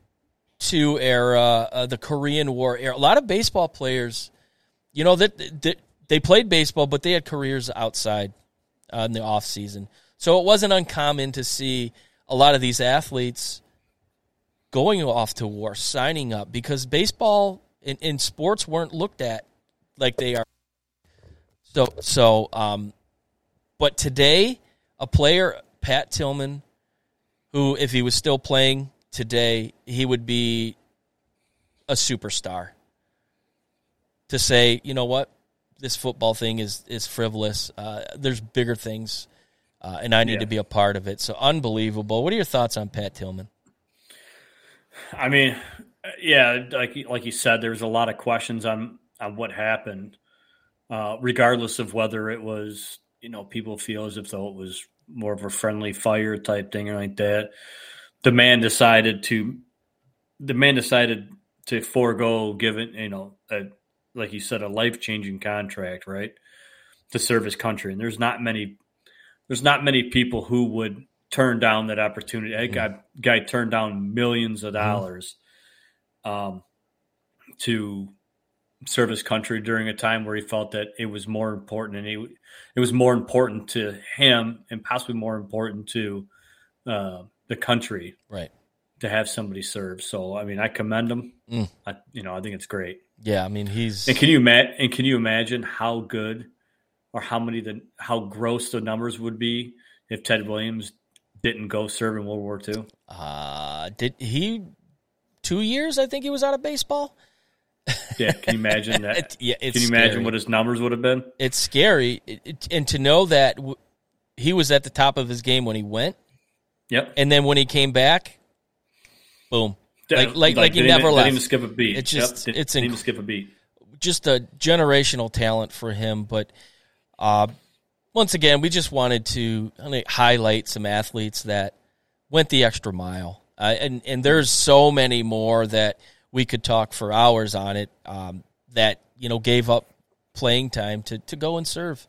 II era, uh, the Korean War era, a lot of baseball players, you know that, that they played baseball, but they had careers outside uh, in the off season. So it wasn't uncommon to see a lot of these athletes going off to war, signing up because baseball and, and sports weren't looked at like they are. So so um, but today a player Pat Tillman, who if he was still playing today, he would be a superstar. To say, you know what, this football thing is is frivolous. Uh, there's bigger things, uh, and I need Yeah. to be a part of it. So unbelievable. What are your thoughts on Pat Tillman? I mean, yeah, like like you said, there's a lot of questions on on what happened, uh, regardless of whether it was you know people feel as if though it was more of a friendly fire type thing or like that. The man decided to, the man decided to forego giving you know a like you said a life changing contract right to serve his country, and there's not many there's not many people who would turn down that opportunity. That guy, guy turned down millions of dollars um, to serve his country during a time where he felt that it was more important, and he, it was more important to him, and possibly more important to uh, the country Right. to have somebody serve. So, I mean, I commend him. Mm. I, you know, I think it's great. Yeah, I mean he's And can you ima- and can you imagine how good or how many the how gross the numbers would be if Ted Williams didn't go serve in World War II? uh did he two years I think he was out of baseball? Yeah, can you imagine that? Yeah, it's can you imagine scary. what his numbers would have been? It's scary It- it- and to know that w- he was at the top of his game when he went Yep. and then when he came back boom. Like like like, he didn't never even, left. Didn't even skip a beat. It's just- yep, didn't, it's didn't even skip a beat. just a generational talent for him. But uh, once again, we just wanted to highlight some athletes that went the extra mile, uh, and and there's so many more that we could talk for hours on it. Um, that you know gave up playing time to to go and serve,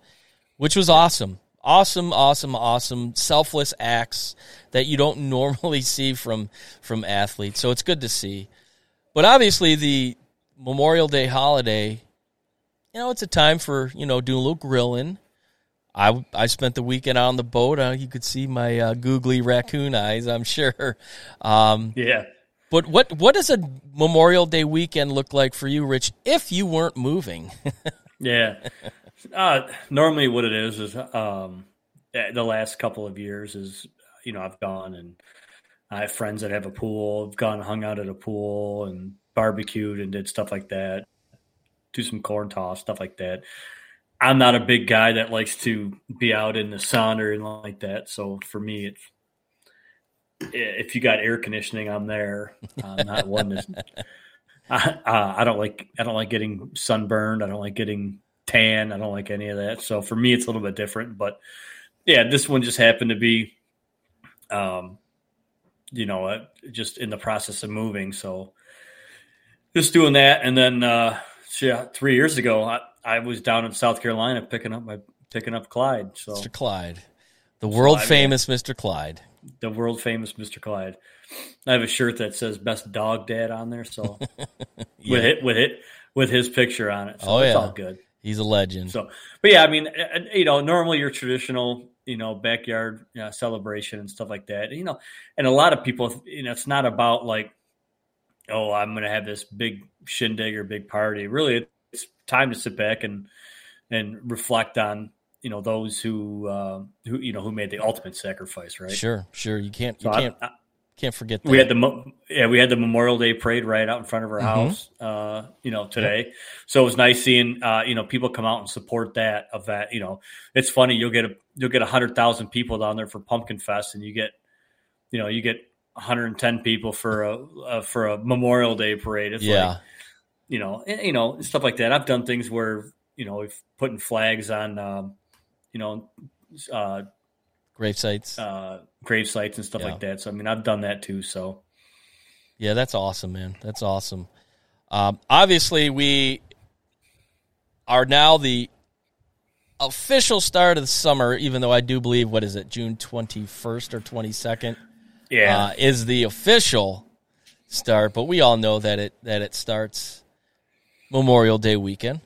which was awesome. Awesome, awesome, awesome, selfless acts that you don't normally see from from athletes. So it's good to see. But obviously, the Memorial Day holiday, you know, it's a time for you know doing a little grilling. I I spent the weekend out on the boat. Uh, you could see my uh, googly raccoon eyes, I'm sure. Um, Yeah. but what what does a Memorial Day weekend look like for you, Rich? If you weren't moving, Yeah. Uh, normally, what it is is um, eh, the last couple of years is you know I've gone and I have friends that have a pool. I've gone and hung out at a pool and barbecued and did stuff like that. Do some corn toss stuff like that. I'm not a big guy that likes to be out in the sun or anything like that. So for me, it's if you got air conditioning, I'm there. I'm not one that's I, uh, I don't like I don't like getting sunburned. I don't like getting tan. I don't like any of that. So for me, it's a little bit different. But yeah, this one just happened to be, um, you know, uh, just in the process of moving. So just doing that, and then uh, yeah, three years ago, I, I was down in South Carolina picking up my picking up Clyde. So Mr. Clyde, the world famous Mr. Clyde. the world famous Mr. Clyde. I have a shirt that says "Best Dog Dad" on there, so with it with it with his picture on it. So Oh, it's yeah. all good. He's a legend. So, but yeah, I mean, uh, you know, normally your traditional you know, backyard you know, celebration and stuff like that. You know, and a lot of people, you know, it's not about like, oh, I'm going to have this big shindig or big party. Really, it's time to sit back and and reflect on you know those who uh, who you know who made the ultimate sacrifice, right? Sure, sure. You can't you So I- can't I- can't forget that. we had the yeah we had the Memorial Day parade right out in front of our Mhm. house, uh, you know, today. So it was nice seeing uh, you know people come out and support that event. You know, it's funny you'll get a you'll get a hundred thousand people down there for Pumpkin Fest, and you get you know you get 110 people for a uh, for a Memorial Day parade. It's yeah. like you know eh, you know stuff like that. I've done things where you know we've putting flags on um, you know uh, grave sites. uh, grave sites and stuff Yeah. like that. So I mean I've done that too. So. Yeah, that's awesome, man. That's awesome. Um, obviously, we are now the official start of the summer, even though I do believe, what is it, June 21st or 22nd Yeah. uh, is the official start, but we all know that it that it starts Memorial Day weekend.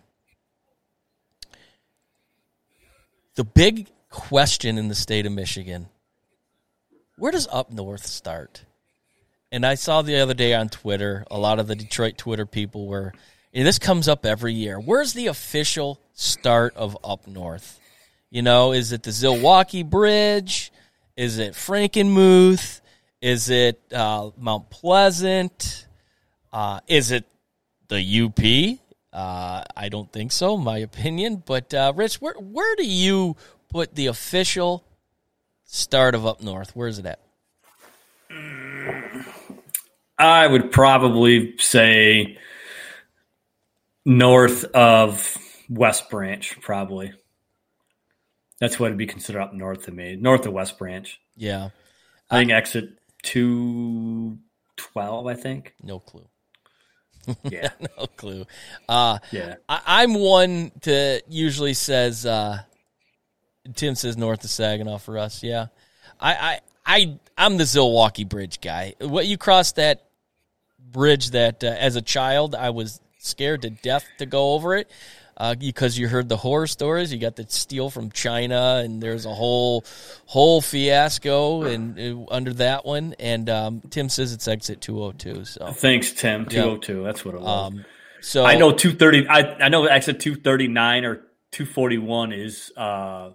The big question in the state of Michigan, where does up north start? And I saw the other day on Twitter, a lot of the Detroit Twitter people were, and this comes up every year. Where's the official start of up north? You know, is it the Zilwaukee Bridge? Is it Frankenmuth? Is it uh, Mount Pleasant? Uh, is it the UP? Uh, I don't think so, my opinion. But uh, Rich, where where do you put the official start of up north? Where is it at? I would probably say north of West Branch, probably. That's what would be considered up north to me. North of West Branch. Yeah, I think exit 212, I think. no clue. Yeah. No clue. Uh, Yeah. I, I'm one to usually says uh, Tim says north of Saginaw for us. Yeah, I I, I I'm the Zilwaukee Bridge guy. What you cross that bridge that uh, as a child I was scared to death to go over it. Uh, because you heard the horror stories, you got the steel from China, and there's a whole whole fiasco and uh, under that one. And um, Tim says it's exit 202. So, Thanks, Tim. 202. That's what it was. um, so I know 230. I, I know exit 239 or 241 is uh,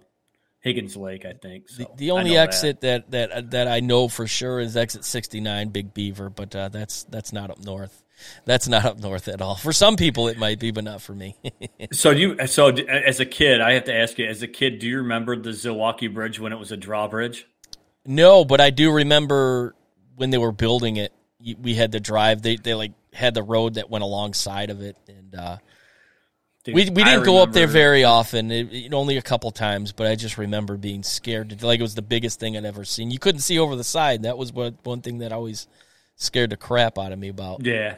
Higgins Lake, I think. So The, the only know that. exit that. that that I know for sure is exit 69 Big Beaver, but uh, that's that's not up north. That's not up north at all. For some people it might be, but not for me. So you so as a kid, I have to ask you, as a kid, do you remember the Zilwaukee Bridge when it was a drawbridge? no, but I do remember when they were building it, we had to drive. They they like had the road that went alongside of it, and uh, Dude, we we didn't go up there very often. It, it- only a couple times, but I just remember being scared. Like it was the biggest thing I'd ever seen. You couldn't see over the side. That was what one thing that always scared the crap out of me about. Yeah.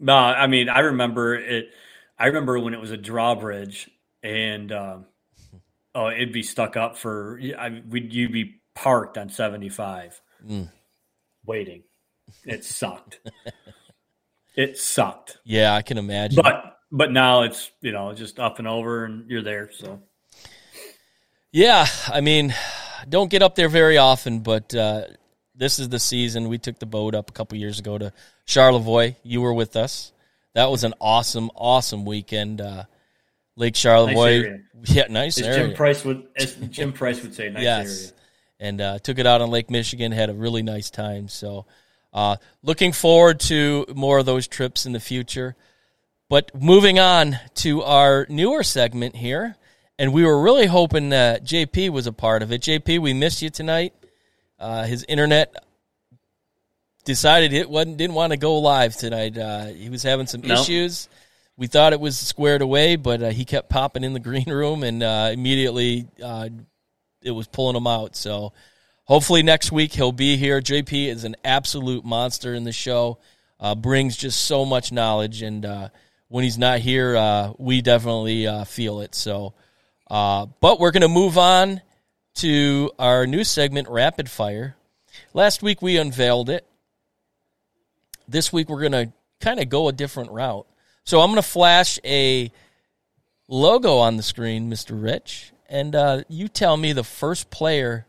No, I mean, I remember it. I remember when it was a drawbridge, and um, oh, it'd be stuck up for. I would you'd be parked on seventy five, Mm. waiting. It sucked. it sucked, Yeah, I can imagine. but but now it's you know just up and over, and you're there. So Yeah, I mean, don't get up there very often, but uh, this is the season. We took the boat up a couple years ago to Charlevoix. You were with us. That was an awesome, awesome weekend. Uh, Lake Charlevoix. area. Yeah, nice as area. Jim Price would, as Jim Price would say, nice yes. area. And uh, took it out on Lake Michigan. Had a really nice time. So, uh, looking forward to more of those trips in the future. But moving on to our newer segment here, and we were really hoping that JP was a part of it. JP, we missed you tonight. Uh, his internet decided it wasn't didn't want to go live tonight. Uh, he was having some No. issues. We thought it was squared away, but uh, he kept popping in the green room, and uh, immediately uh, it was pulling him out. So hopefully next week he'll be here. JP is an absolute monster in the show. Uh, brings just so much knowledge, and uh, when he's not here, uh, we definitely uh, feel it. So, uh, but we're going to move on to our new segment, Rapid Fire. Last week we unveiled it. This week we're going to kind of go a different route. So I'm going to flash a logo on the screen, Mr. Rich, and uh, you tell me the first player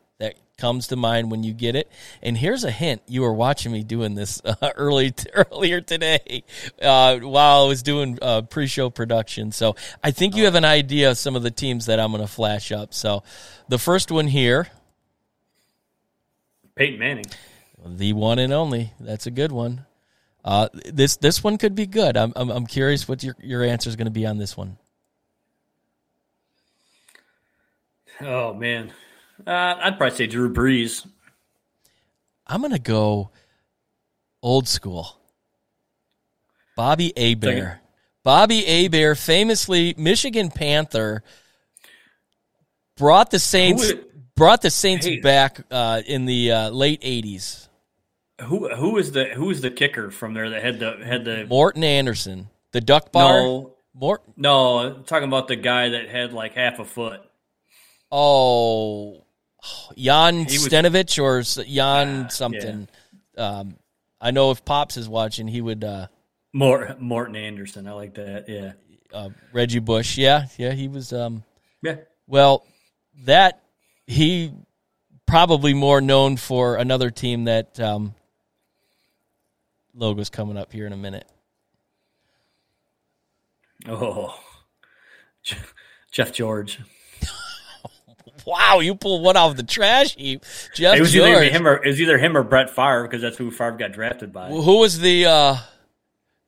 comes to mind when you get it. And here's a hint: you were watching me doing this uh, early earlier today uh, while I was doing uh, pre-show production. So I think you have an idea of some of the teams that I'm going to flash up. So the first one here, Peyton Manning. the one and only. That's a good one. Uh, this this one could be good. I'm I'm, I'm curious what your your answer is going to be on this one. Oh man, uh, I'd probably say Drew Brees. I'm going to go old school. Bobby Hebert. Bobby Hebert, famously Michigan Panther, brought the Saints would- brought the Saints Hey. back uh, in the uh, late '80s. Who who is the who is the kicker from there that had the had the Morten Andersen, the Duck Bar. no Mort. no I'm talking about the guy that had like half a foot. Oh, Jan was- Stenovich or Jan Ah, something. Um, I know if Pops is watching, he would. Uh, Mort, Morten Andersen, I like that. Yeah, uh, Reggie Bush, yeah, yeah, he was. Um, yeah. Well, that he probably more known for another team that um, logo's coming up here in a minute. Oh, Jeff George. Wow, you pulled one off the trash heap, Jeff It was either him or it was either him or Brett Favre because that's who Favre got drafted by. Who was the uh,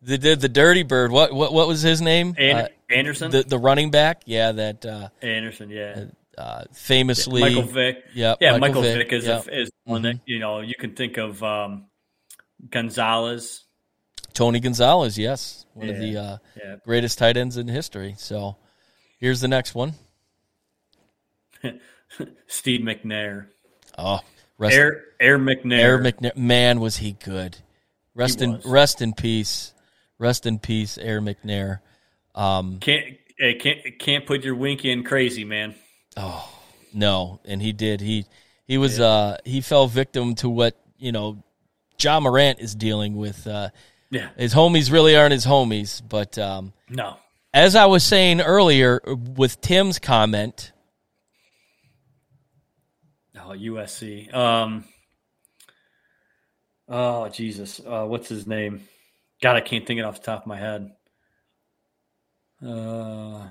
the, the the dirty bird? What what what was his name? An- Uh, Anderson. the the running back, yeah, that uh, Anderson, yeah. uh, famously Michael Vick. Yep, yeah, Michael Michael, Vick, Vick, is, yep. Mm-hmm. a, is one that you know you can think of um, Gonzalez. Tony Gonzalez, yes, one of the uh, yeah. greatest tight ends in history. So here's the next one. Steve McNair. Oh, rest, Air Air McNair. Air McNair, man, was he good. Rest in was. rest in peace. Rest in peace, Air McNair. Um, can't can't can't put your wink in crazy, man. Oh no, and he did. He he was uh he fell victim to what, you know, Ja Morant is dealing with. Uh Yeah. his homies really aren't his homies, but um No. as I was saying earlier with Tim's comment, Oh, USC. Um. Oh Jesus. Uh, what's his name? God, I can't think it off the top of my head. Uh.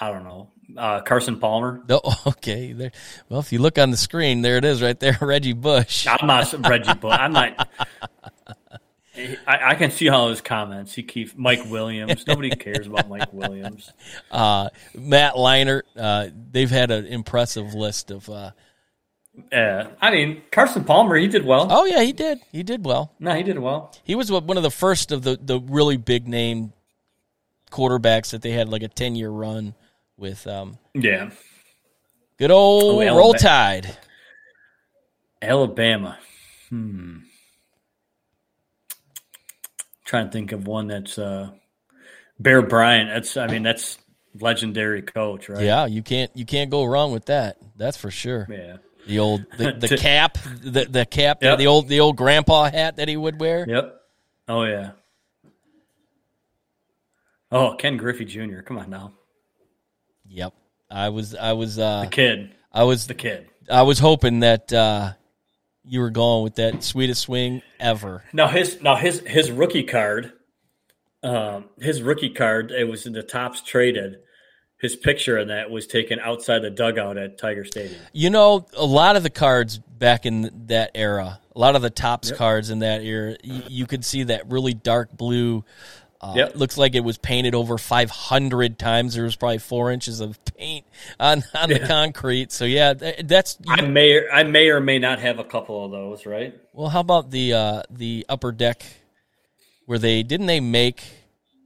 I don't know. Uh, Carson Palmer. no, okay, there. Well, if you look on the screen, there it is, right there, Reggie Bush. I'm not Reggie Bush. I'm not. I, I can see all his comments. He keeps Mike Williams. Nobody cares about Mike Williams. Uh, Matt Leinart. Uh, they've had an impressive list of. Uh, Yeah, I mean Carson Palmer. He did well. oh yeah, he did. He did well. No, he did well. He was one of the first of the the really big name quarterbacks that they had like a ten year run with. Um, Yeah, good old Oh, Alabama. Roll Tide. Alabama. Hmm. Trying to think of one that's uh, Bear Bryant. That's I mean that's legendary coach, right? Yeah, you can't you can't go wrong with that. That's for sure. Yeah. The old the, the To- cap, the the cap, Yep. the old the old grandpa hat that he would wear. Yep. Oh yeah. Oh, Ken Griffey Jr. Come on now, Yep. I was I was uh the kid, I was the kid. I was hoping that uh you were going with that sweetest swing ever. Now his now his his rookie card, um, his rookie card. It was in the Topps Traded. His picture in that was taken outside the dugout at Tiger Stadium. You know, a lot of the cards back in that era, a lot of the tops cards in that era, you, you could see that really dark blue. Uh, Yep. Looks like it was painted over 500 times. There was probably four inches of paint on, on the concrete. So yeah, th- that's I may I may or may not have a couple of those. Right? well. How about the uh, the upper deck where they didn't they make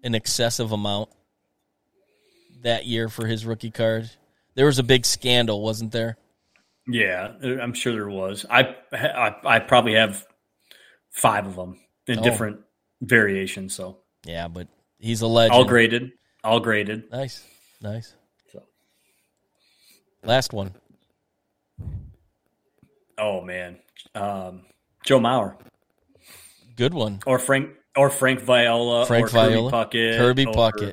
an excessive amount that year for his rookie card? There was a big scandal, wasn't there? Yeah, I'm sure there was. I I, I probably have five of them in Oh. different variations. So Yeah, but he's a legend. all graded, all graded. Nice, nice. So. Last one. Oh man, um, Joe Mauer Good one. or Frank or Frank Viola Frank or Kirby Viola, Puckett, Kirby Puckett.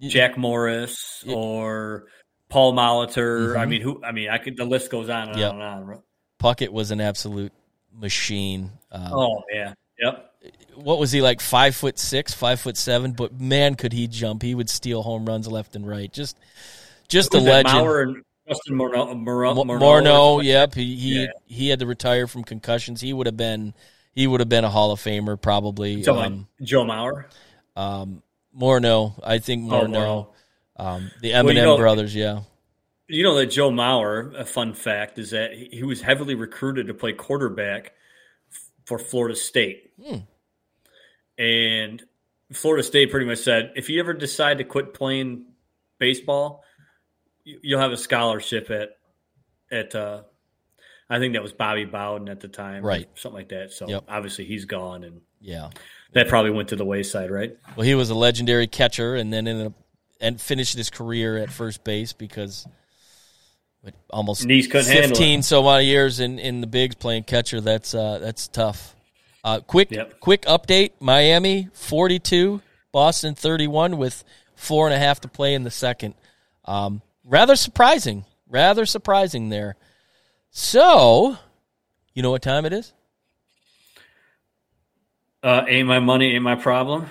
Jack Morris Yeah. or Paul Molitor. I mean, who? I mean, I could. The list goes on and Mm-hmm. Yep. on and on. Puckett was an absolute machine. Um, Oh yeah, yep. What was he like? Five foot six, five foot seven, but man, could he jump! He would steal home runs left and right. Just, just a legend. Mauer and Justin Morneau. Morneau, Morneau, yep. He he, Yeah. he had to retire from concussions. He would have been he would have been a Hall of Famer probably. So, like, Um, Joe Mauer. um, Morneau, I think Oh, Morneau. Morneau. Um, the Well, Eminem you know- brothers, yeah. You know that Joe Mauer. A fun fact is that he he was heavily recruited to play quarterback for Florida State, Hmm. And Florida State pretty much said, if you ever decide to quit playing baseball, you- you'll have a scholarship at at. Uh, I think that was Bobby Bowden at the time, Right. Something like that. So Yep. obviously he's gone, and Yeah. that probably went to the wayside, right? Well, he was a legendary catcher, and then ended up and finished his career at first base because almost Knees couldn't handle fifteen so many years in, in the bigs playing catcher. That's uh, that's tough. Uh, quick Yep. quick update: Miami forty two, Boston thirty one, with four and a half to play in the second. Um, rather surprising, rather surprising there. So, you know what time it is? Uh, ain't my money, ain't my problem.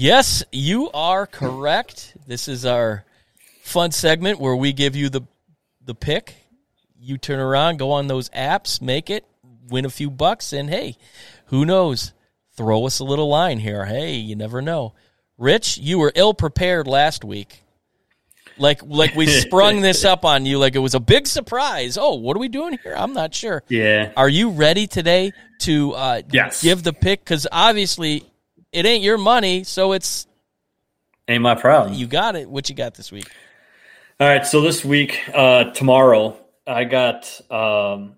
Yes, you are correct. This is our fun segment where we give you the the pick. You turn around, go on those apps, make it, win a few bucks, and hey, who knows? Throw us a little line here. Hey, you never know. Rich, you were ill prepared last week. Like like we sprung this up on you like it was a big surprise. Oh, what are we doing here? I'm not sure. Yeah. Are you ready today to uh, Yes. give the pick? Because obviously it ain't your money, so it's Ain't my problem. you got it. What you got this week? All right, so this week, uh, tomorrow, I got um,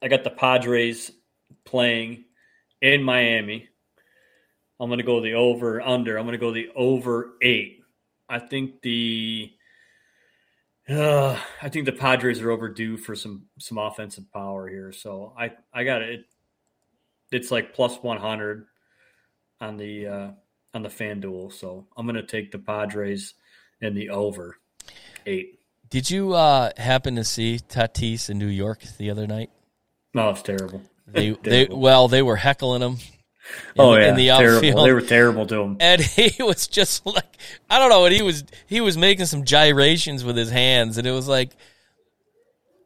I got the Padres playing in Miami. I'm going to go the over under. I'm going to go the over eight. I think the uh, I think the Padres are overdue for some some offensive power here. So I I got it. It's like plus 100 on the uh, on the FanDuel. So I'm going to take the Padres and the over eight. Did you uh, happen to see Tatis in New York the other night? No, it's terrible. They they well they were heckling him. in oh yeah, in the terrible. outfield. They were terrible to him. and he was just like I don't know what he was he was making some gyrations with his hands and it was like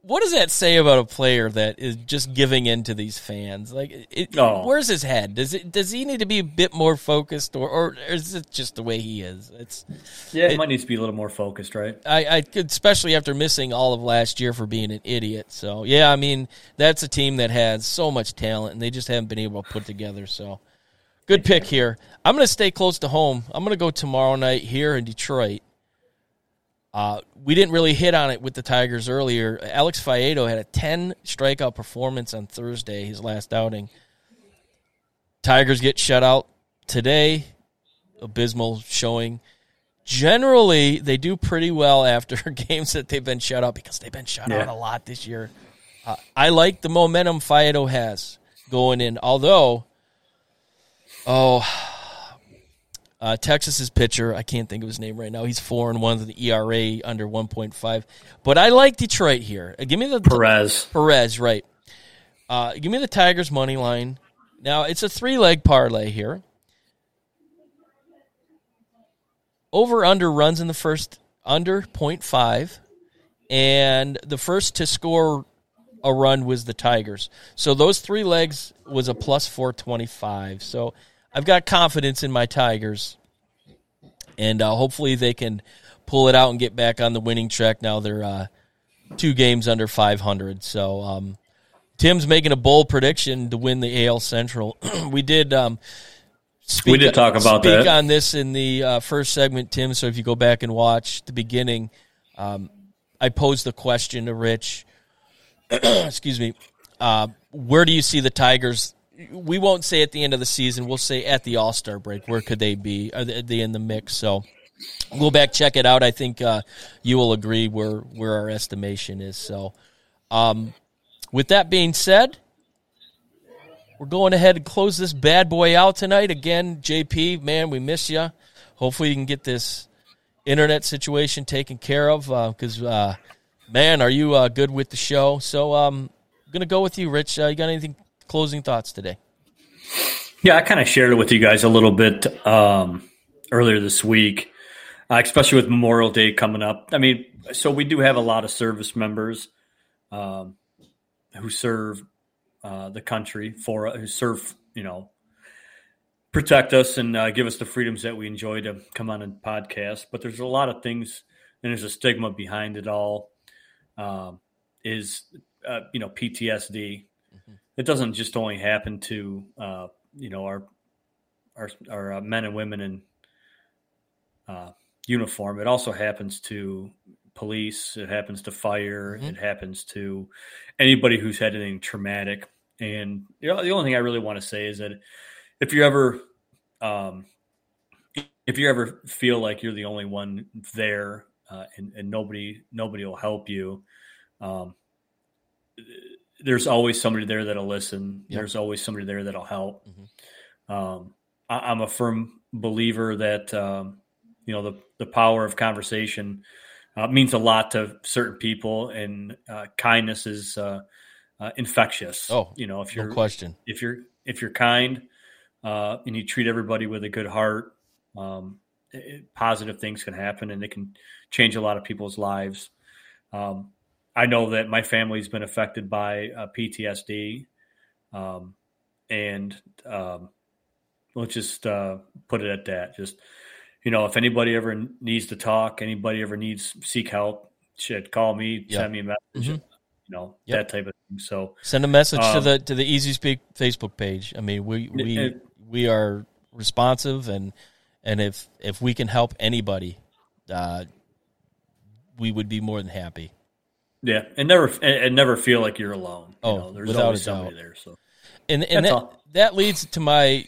what does that say about a player that is just giving in to these fans like it, Oh. where's his head does it does he need to be a bit more focused or, or is it just the way he is it's Yeah, he might need to be a little more focused, right? I, I could, especially after missing all of last year for being an idiot. So yeah, I mean that's a team that has so much talent, and they just haven't been able to put together. So good pick here. I'm going to stay close to home. I'm going to go tomorrow night here in Detroit. Uh, we didn't really hit on it with the Tigers earlier. Alex Faedo had a 10 strikeout performance on Thursday, his last outing. Tigers get shut out today. Abysmal showing generally they do pretty well after games that they've been shut out because they've been shut out a lot this year. Uh, I like the momentum Faedo has going in, although, oh, uh, Texas's pitcher, I can't think of his name right now. He's four and one with the ERA under one point five. But I like Detroit here. Uh, Give me the Perez. Perez, right. Uh, give me the Tigers money line. Now it's a three leg parlay here. Over under runs in the first under 0.5 and the first to score a run was the Tigers. So those three legs was a plus 425. So I've got confidence in my Tigers and uh, hopefully they can pull it out and get back on the winning track now they're uh, two games under 500. So um, Tim's making a bold prediction to win the AL Central. we did. Um, speak, We did talk about speak that. on this in the uh, first segment, Tim. So if you go back and watch the beginning, um, I posed the question to Rich. excuse me. Uh, where do you see the Tigers we won't say at the end of the season. We'll say at the All Star break. Where could they be? Are they, in the mix? So go back check it out. I think uh, you will agree where where our estimation is. So, um, with that being said, we're going ahead and close this bad boy out tonight. Again, JP, man, we miss you. Hopefully, you can get this internet situation taken care of because, uh, uh, man, are you uh, good with the show? So, um, I'm gonna go with you, Rich. Uh, you got anything closing thoughts today? Yeah, I kind of shared it with you guys a little bit um, earlier this week, uh, especially with Memorial Day coming up. I mean, so we do have a lot of service members um, who serve uh, the country for who serve, you know, protect us and uh, give us the freedoms that we enjoy to come on and podcast. But there's a lot of things, and there's a stigma behind it all. Um, is uh, you know PTSD. It doesn't just only happen to uh, you know our our, our uh, men and women in uh, uniform. It also happens to police. It happens to fire. Mm-hmm. It happens to anybody who's had anything traumatic. And you know, the only thing I really want to say is that if you ever, um, if you ever feel like you're the only one there uh, and, and, nobody nobody will help you, um, there's always somebody there that'll listen. Yep. There's always somebody there that'll help. Mm-hmm. Um, I, am a firm believer that um, you know the the power of conversation uh, means a lot to certain people, and uh, kindness is uh, uh infectious. Oh, you know, if you're no question, if you're if you're kind uh, and you treat everybody with a good heart, um, it, positive things can happen, and it can change a lot of people's lives. Um, I know that my family's been affected by uh, PTSD, um, and um, let's just uh, put it at that. Just you know, if anybody ever needs to talk, anybody ever needs seek help, should call me, yep. send me a message. Mm-hmm. You know yep. that type of thing. So send a message um, to the to the Easy Speak Facebook page. I mean, we we we are responsive, and and if if we can help anybody, uh, we would be more than happy. Yeah, and never and never feel like you're alone. Oh, you know, there's without always somebody doubt. there. So, and and that, that leads to my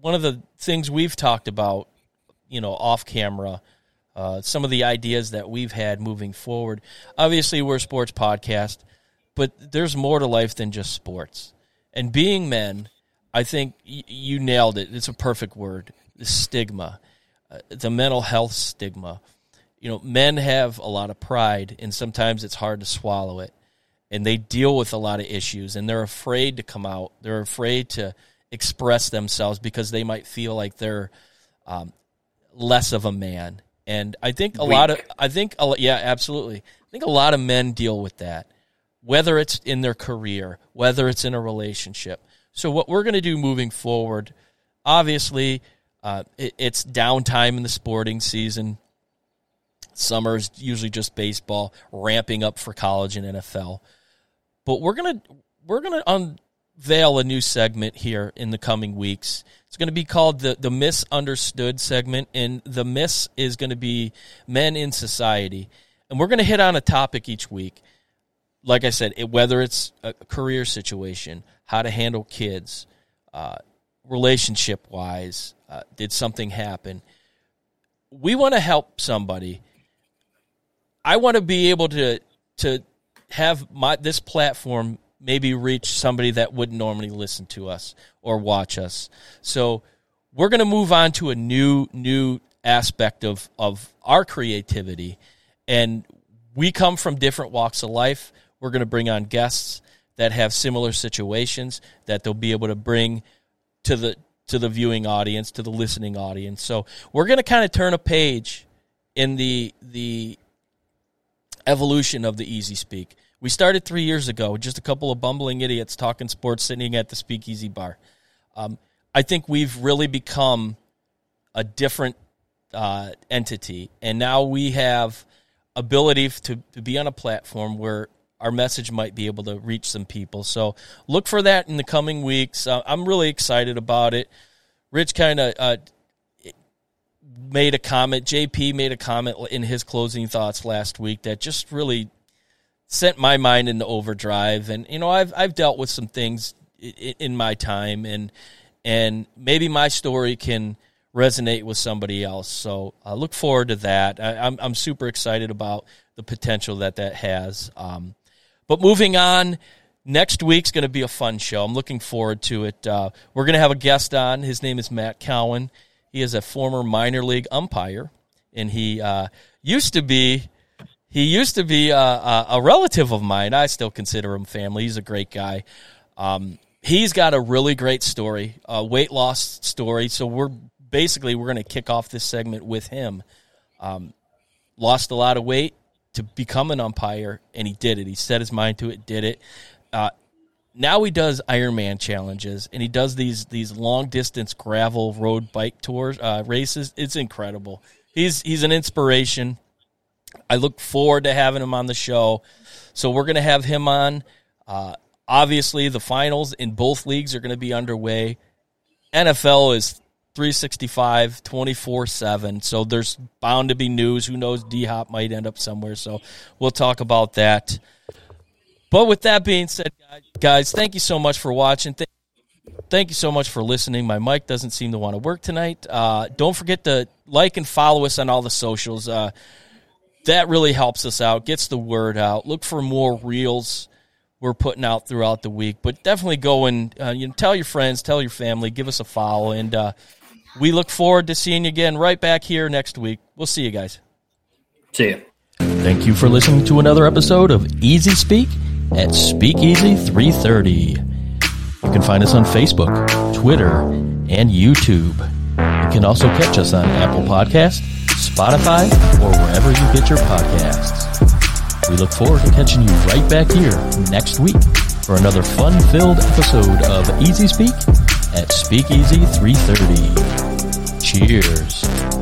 one of the things we've talked about, you know, off camera. Uh, some of the ideas that we've had moving forward. Obviously, we're a sports podcast, but there's more to life than just sports. And being men, I think y- you nailed it. It's a perfect word. The stigma, uh, the mental health stigma you know, men have a lot of pride, and sometimes it's hard to swallow it. And they deal with a lot of issues, and they're afraid to come out. They're afraid to express themselves because they might feel like they're um, less of a man. And I think a Weak. lot of, I think, yeah, absolutely. I think a lot of men deal with that, whether it's in their career, whether it's in a relationship. So what we're going to do moving forward, obviously, uh, it, it's downtime in the sporting season. Summer is usually just baseball, ramping up for college and NFL. But we're gonna we're gonna unveil a new segment here in the coming weeks. It's going to be called the the misunderstood segment, and the miss is going to be men in society, and we're going to hit on a topic each week. Like I said, it, whether it's a career situation, how to handle kids, uh, relationship wise, uh, did something happen? We want to help somebody I want to be able to to have my this platform maybe reach somebody that wouldn't normally listen to us or watch us. So we're going to move on to a new new aspect of of our creativity and we come from different walks of life. We're going to bring on guests that have similar situations that they'll be able to bring to the to the viewing audience, to the listening audience. So we're going to kind of turn a page in the the evolution of the Easy Speak. We started three years ago, just a couple of bumbling idiots talking sports sitting at the Speakeasy Bar. Um, I think we've really become a different uh, entity, and now we have ability to, to be on a platform where our message might be able to reach some people. So look for that in the coming weeks. Uh, I'm really excited about it. Rich kind of uh, made a comment. JP made a comment in his closing thoughts last week that just really sent my mind into overdrive. And you know, I've I've dealt with some things in my time, and and maybe my story can resonate with somebody else. So I look forward to that. I, am I'm, I'm super excited about the potential that that has. Um, but moving on, next week's going to be a fun show. I'm looking forward to it. Uh, we're going to have a guest on. His name is Matt Cowan. He is a former minor league umpire, and he uh, used to be he used to be a, a, a, relative of mine. I still consider him family. He's a great guy. Um, he's got a really great story, a weight loss story. So we're basically we're going to kick off this segment with him. Um, lost a lot of weight to become an umpire, and he did it. He set his mind to it, did it. Uh, now he does Ironman challenges, and he does these these long distance gravel road bike tours uh, races. It's incredible. He's he's an inspiration. I look forward to having him on the show. So we're going to have him on. Uh, obviously, the finals in both leagues are going to be underway. NFL is 365, 24 7. So there's bound to be news. Who knows? D Hop might end up somewhere. So we'll talk about that. But with that being said, guys, thank you so much for watching. Thank, thank you so much for listening. My mic doesn't seem to want to work tonight. Uh, don't forget to like and follow us on all the socials. Uh, that really helps us out, gets the word out. Look for more reels we're putting out throughout the week. But definitely go and uh, you know, tell your friends, tell your family, give us a follow, and uh, we look forward to seeing you again right back here next week. We'll see you guys. See you. Thank you for listening to another episode of Easy Speak at Speakeasy 330. You can find us on Facebook, Twitter, and YouTube. You can also catch us on Apple Podcast, Spotify, or wherever you get your podcasts. We look forward to catching you right back here next week for another fun-filled episode of Easy Speak at Speakeasy 330. Cheers.